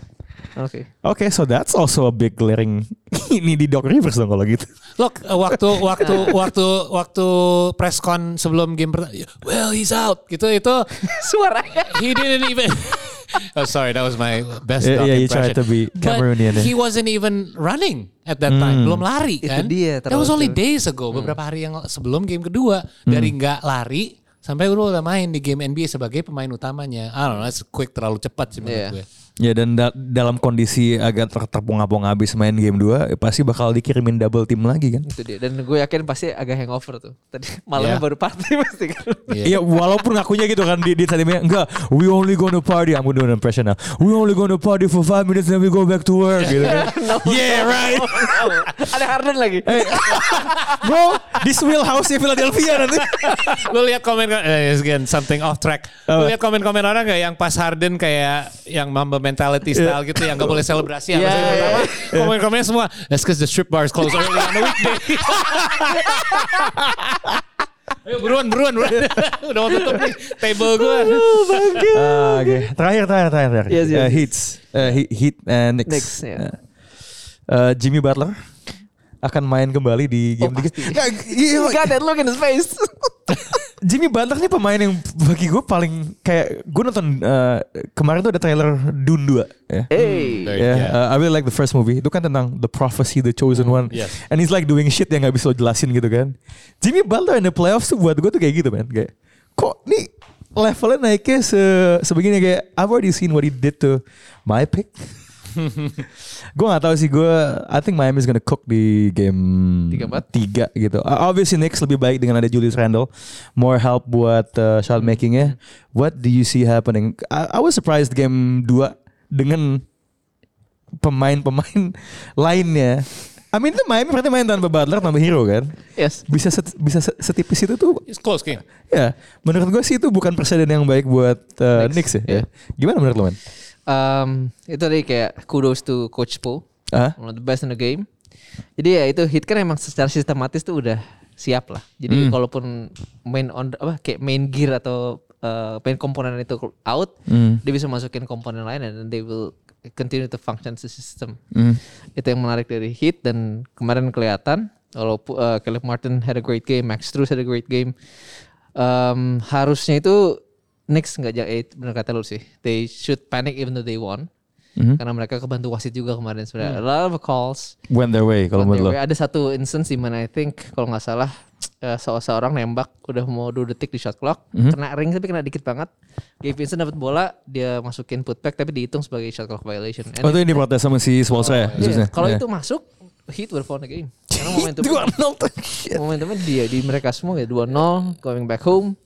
Oke. Oke, so that's also a big glaring ini di Doc Rivers dong kalau gitu. Look, uh, waktu waktu waktu waktu press con sebelum game pertama, well he's out gitu itu Suaranya. he didn't even. oh sorry, that was my best. Yeah, Doc yeah, you tried to be Cameroonian, he wasn't even running at that time, belum lari Itu kan? dia, That was only days ago, beberapa hari yang sebelum game kedua dari nggak lari sampai udah main di game NBA sebagai pemain utamanya. I don't know, that's quick terlalu cepat sih menurut Yeah. gue. Ya dan da- dalam kondisi agak ter terpong-pong habis main game 2 pasti bakal dikirimin double team lagi kan. Itu dia. Dan gue yakin pasti agak hangover tuh. Tadi malamnya Yeah. baru party pasti kan. Iya. Iya walaupun ngakunya gitu kan di, di tadi enggak we only gonna party I'm gonna do an impression now we only gonna party for five minutes then we go back to work gitu kan yeah right Ada Harden lagi. hey, bro this wheelhouse nya Philadelphia nanti Lu lihat komen eh, again something off track. Lu lihat komen-komen orang gak yang pas Harden kayak yang Mamba mentality style gitu yang gak boleh selebrasi Yeah, yeah, pertama. Komen-komennya semua that's cause the strip bars close early on the weekday. Ayo buruan buruan buruan. Udah mau tutup nih table gue. Ah, oke terakhir terakhir terakhir, terakhir. Yes, yes, yes. Heats Eh, He- Heat and Knicks, Knicks, ya. Eh, eh, Jimmy Butler akan main kembali di game Oh, tiga. pasti. Nggak, iya, Got that look in his face. Jimmy Butler nih pemain yang bagi gue paling kayak gue nonton eh, kemarin tuh ada trailer Dune 2 ya. hey. Very- Ya, yeah. uh, I really like the first movie. Itu kan tentang the prophecy, the chosen one. yes. And he's like doing shit yang gak bisa jelasin gitu kan. Jimmy Butler in the playoffs tuh buat gue tuh kayak gitu man. Kayak kok nih levelnya naiknya se sebegini kayak I've already seen what he did to my pick. gue gak tahu sih gue I think Miami is gonna cook di game Tiga empat? tiga gitu. Uh, obviously Knicks lebih baik dengan ada Julius Randle, more help buat uh, shot makingnya. What do you see happening? I, I was surprised game 2 dengan pemain-pemain lainnya. I mean itu Miami berarti main tanpa Butler tanpa Hero kan? Yes. Bisa set- bisa se- setipis itu tuh It's close game. ya menurut gue sih itu bukan presiden yang baik buat uh, Knicks, Knicks ya. yeah. Gimana menurut lo man? Um, itu tadi kayak kudos to Coach Poe. Ah? One of the best in the game. Jadi ya itu hit kan emang secara sistematis tuh udah siap lah. Jadi Hmm. kalaupun main on apa kayak main gear atau uh, main komponen itu out, Hmm. dia bisa masukin komponen lain then they will continue to function a system. Hmm. Itu yang menarik dari hit dan kemarin kelihatan kalau uh, Caleb Martin had a great game, Max Strus had a great game. Um, harusnya itu Knicks nggak jaga eh, benar kata lu sih. They should panic even though they won. Mhm. Karena mereka kebantu wasit juga kemarin sebenarnya. A lot of calls. Went their way kalau menurut lo. Ada satu instance di mana I think kalau nggak salah se- seorang nembak udah mau 2 detik di shot clock, Mhm. kena ring tapi kena dikit banget. Gabe Vincent dapat bola, dia masukin putback tapi dihitung sebagai shot clock violation. And Oh itu yang diprotes sama si Spolstra ya? Iya, khususnya? kalau Iya. itu masuk, Heat won the game. Karena momentum momentumnya dia di mereka semua ya 2-0 going back home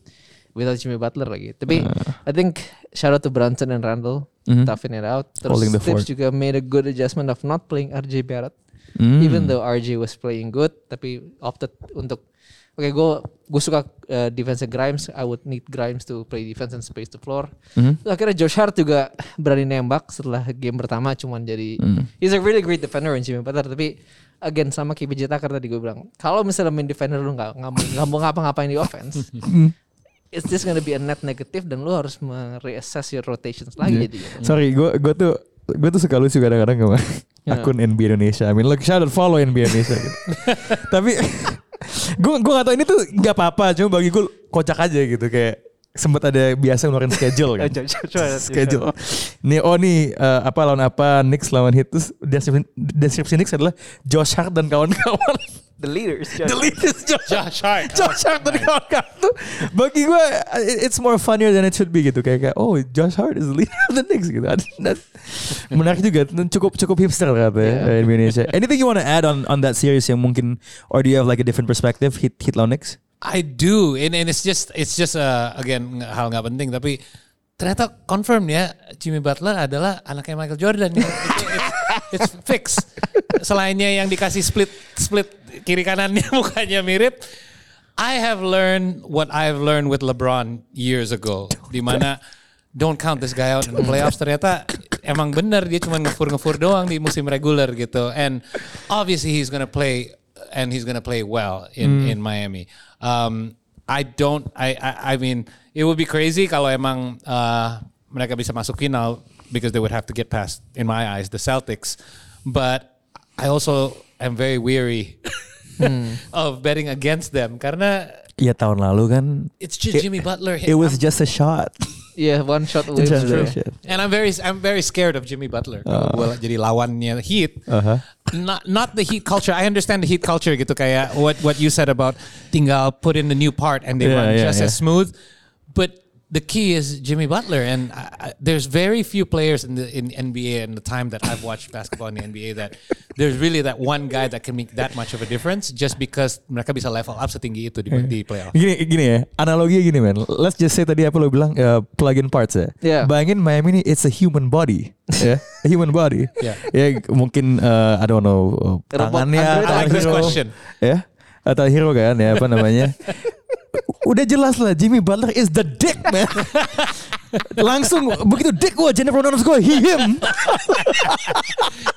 without Jimmy Butler lagi. Tapi I think shout out to Brunson and Randall Mhm. toughing it out. Terus Holding fort. juga made a good adjustment of not playing RJ Barrett. Hmm. Even though RJ was playing good tapi opted untuk Oke, gue gue suka uh, defense Grimes. I would need Grimes to play defense and space the floor. Mhm. Terus akhirnya Josh Hart juga berani nembak setelah game pertama cuman jadi Hmm. he's a really great defender in Jimmy Butler tapi again sama PJ Tucker tadi gue bilang kalau misalnya main defender lu nggak nggak mau ngapa-ngapain di offense Hmm. it's just gonna be a net negative dan lu harus mereassess your rotations lagi jadi Sorry, gue gue tuh gue tuh suka lucu kadang-kadang sama Ya. akun NBA Indonesia. I mean, look, shout out follow NBA Indonesia. gitu. Tapi gue gue gak tau ini tuh nggak apa-apa, cuma bagi gue kocak aja gitu kayak sempat ada biasa ngeluarin schedule kan. schedule. Nih oh nih eh, apa lawan apa Knicks lawan Heat terus deskripsi, deskripsi Knicks adalah Josh Hart dan kawan-kawan. the leaders The leaders Josh, Josh Hart. Josh Hart dan kawan-kawan tuh bagi gue it- it's more funnier than it should be gitu kayak, kayak oh Josh Hart is the leader of the Knicks gitu. Dan menarik juga cukup cukup hipster katanya Yeah. di Indonesia. Anything you want to add on on that series yang mungkin or do you have like a different perspective hit hit lawan Knicks? I do, and, and it's just it's just uh, again hal nggak penting tapi ternyata confirm ya Jimmy Butler adalah anaknya Michael Jordan. It's, fixed. Selainnya yang dikasih split split kiri kanannya mukanya mirip. I have learned what I've learned with LeBron years ago, di mana don't count this guy out in the playoffs. Ternyata emang bener dia cuma ngefur-ngefur doang di musim reguler gitu. And obviously he's gonna play and he's gonna play well in in Miami. Um, I don't. I, I I mean it would be crazy kalau emang uh, mereka bisa masuk final because they would have to get past, in my eyes, the Celtics. But I also am very weary of betting against them karena Iya tahun lalu kan it's just It- Jimmy Butler. it was just a shot. yeah one shot away It's shot. And I'm very I'm very scared of Jimmy Butler. Kalau gua jadi lawannya Heat. Uh-huh. Not not the Heat culture. I understand the Heat culture gitu kayak what what you said about tinggal put in the new part and they Yeah, run yeah, just yeah. as smooth. But the key is Jimmy Butler and I, I, there's very few players in the in NBA in the time that I've watched basketball in the NBA that there's really that one guy that can make that much of a difference just because mereka bisa level up setinggi itu di, di playoff. Gini gini ya, analoginya gini man. Let's just say tadi apa lo bilang uh, plug-in parts ya. Yeah. Bayangin Miami ini it's a human body, ya, a human body. Yeah. Ya mungkin uh, I don't know uh, Robot tangannya I like this question. ya atau hero kan ya apa namanya. Udah jelas lah Jimmy Butler is the dick man. Langsung begitu dick gue Jennifer Lawrence gue he him.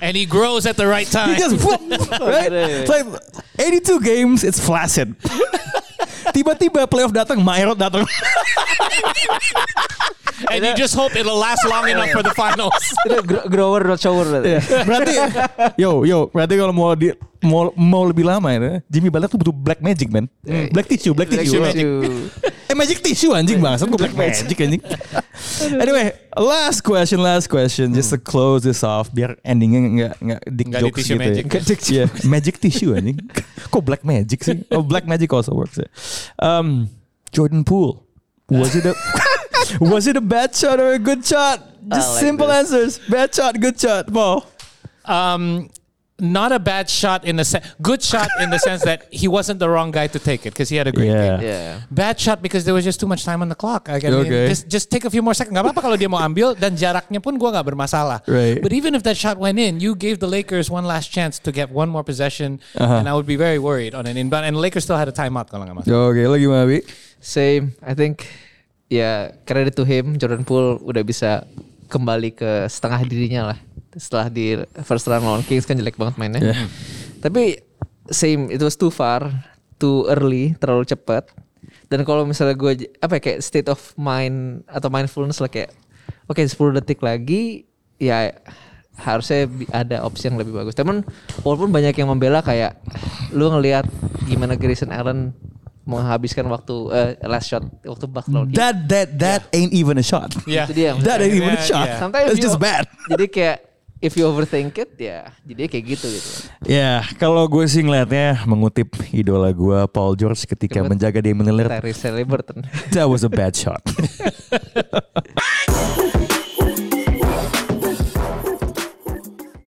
And he grows at the right He time. just whoop, right? It's like 82 games it's flaccid. Tiba-tiba playoff datang, Mayrot datang. and you just hope it'll last long enough for the finals. Grower not shower berarti. Iya. berarti yo yo berarti kalau mau di mau mau lebih lama ya Jimmy Butler tuh butuh black magic man. Black tissue black Black tissue. tissue. eh magic tissue anjing bang gue black magic anjing. Anyway last question last question. Just to close this off biar endingnya nggak nggak dick di jokes tissue gitu magic. ya dick yeah, magic tissue anjing. Kok black magic sih? Oh black magic also works ya. Um, Jordan Poole. Was it a was it a bad shot or a good shot? Just like simple this. answers. Bad shot, good shot, Paul. Um, not a bad shot in the sense, good shot in the sense that he wasn't the wrong guy to take it because he had a great Yeah. game. Yeah. Bad shot because there was just too much time on the clock. I mean, Okay. just just take a few more seconds. Gak apa-apa kalau dia mau ambil dan jaraknya pun gua nggak bermasalah. Right. But even if that shot went in, you gave the Lakers one last chance to get one more possession, Uh-huh. and I would be very worried on an inbound. And the Lakers still had a timeout kalau nggak masalah. Oke, lo gimana, Bi? Same. I think ya credit to him Jordan Poole udah bisa kembali ke setengah dirinya lah. Setelah di first round lawan Kings kan jelek banget mainnya. Yeah. Tapi same it was too far, too early, terlalu cepat. Dan kalau misalnya gue apa ya, kayak state of mind atau mindfulness lah kayak oke 10 detik lagi ya harusnya ada opsi yang lebih bagus. Temen walaupun banyak yang membela kayak lu ngelihat gimana Grayson Allen menghabiskan waktu eh, last shot waktu Bucks lawan. That that that ain't even a shot. Yeah. Itu dia That ain't even a Yeah, shot. yeah. Sometimes That's you- just bad. Jadi kayak if you overthink it ya jadi kayak gitu gitu. Ya, kalau gue sih ngeliatnya mengutip idola gue Paul George ketika menjaga Damian Lillard, Tyrese Halliburton. that was a bad shot.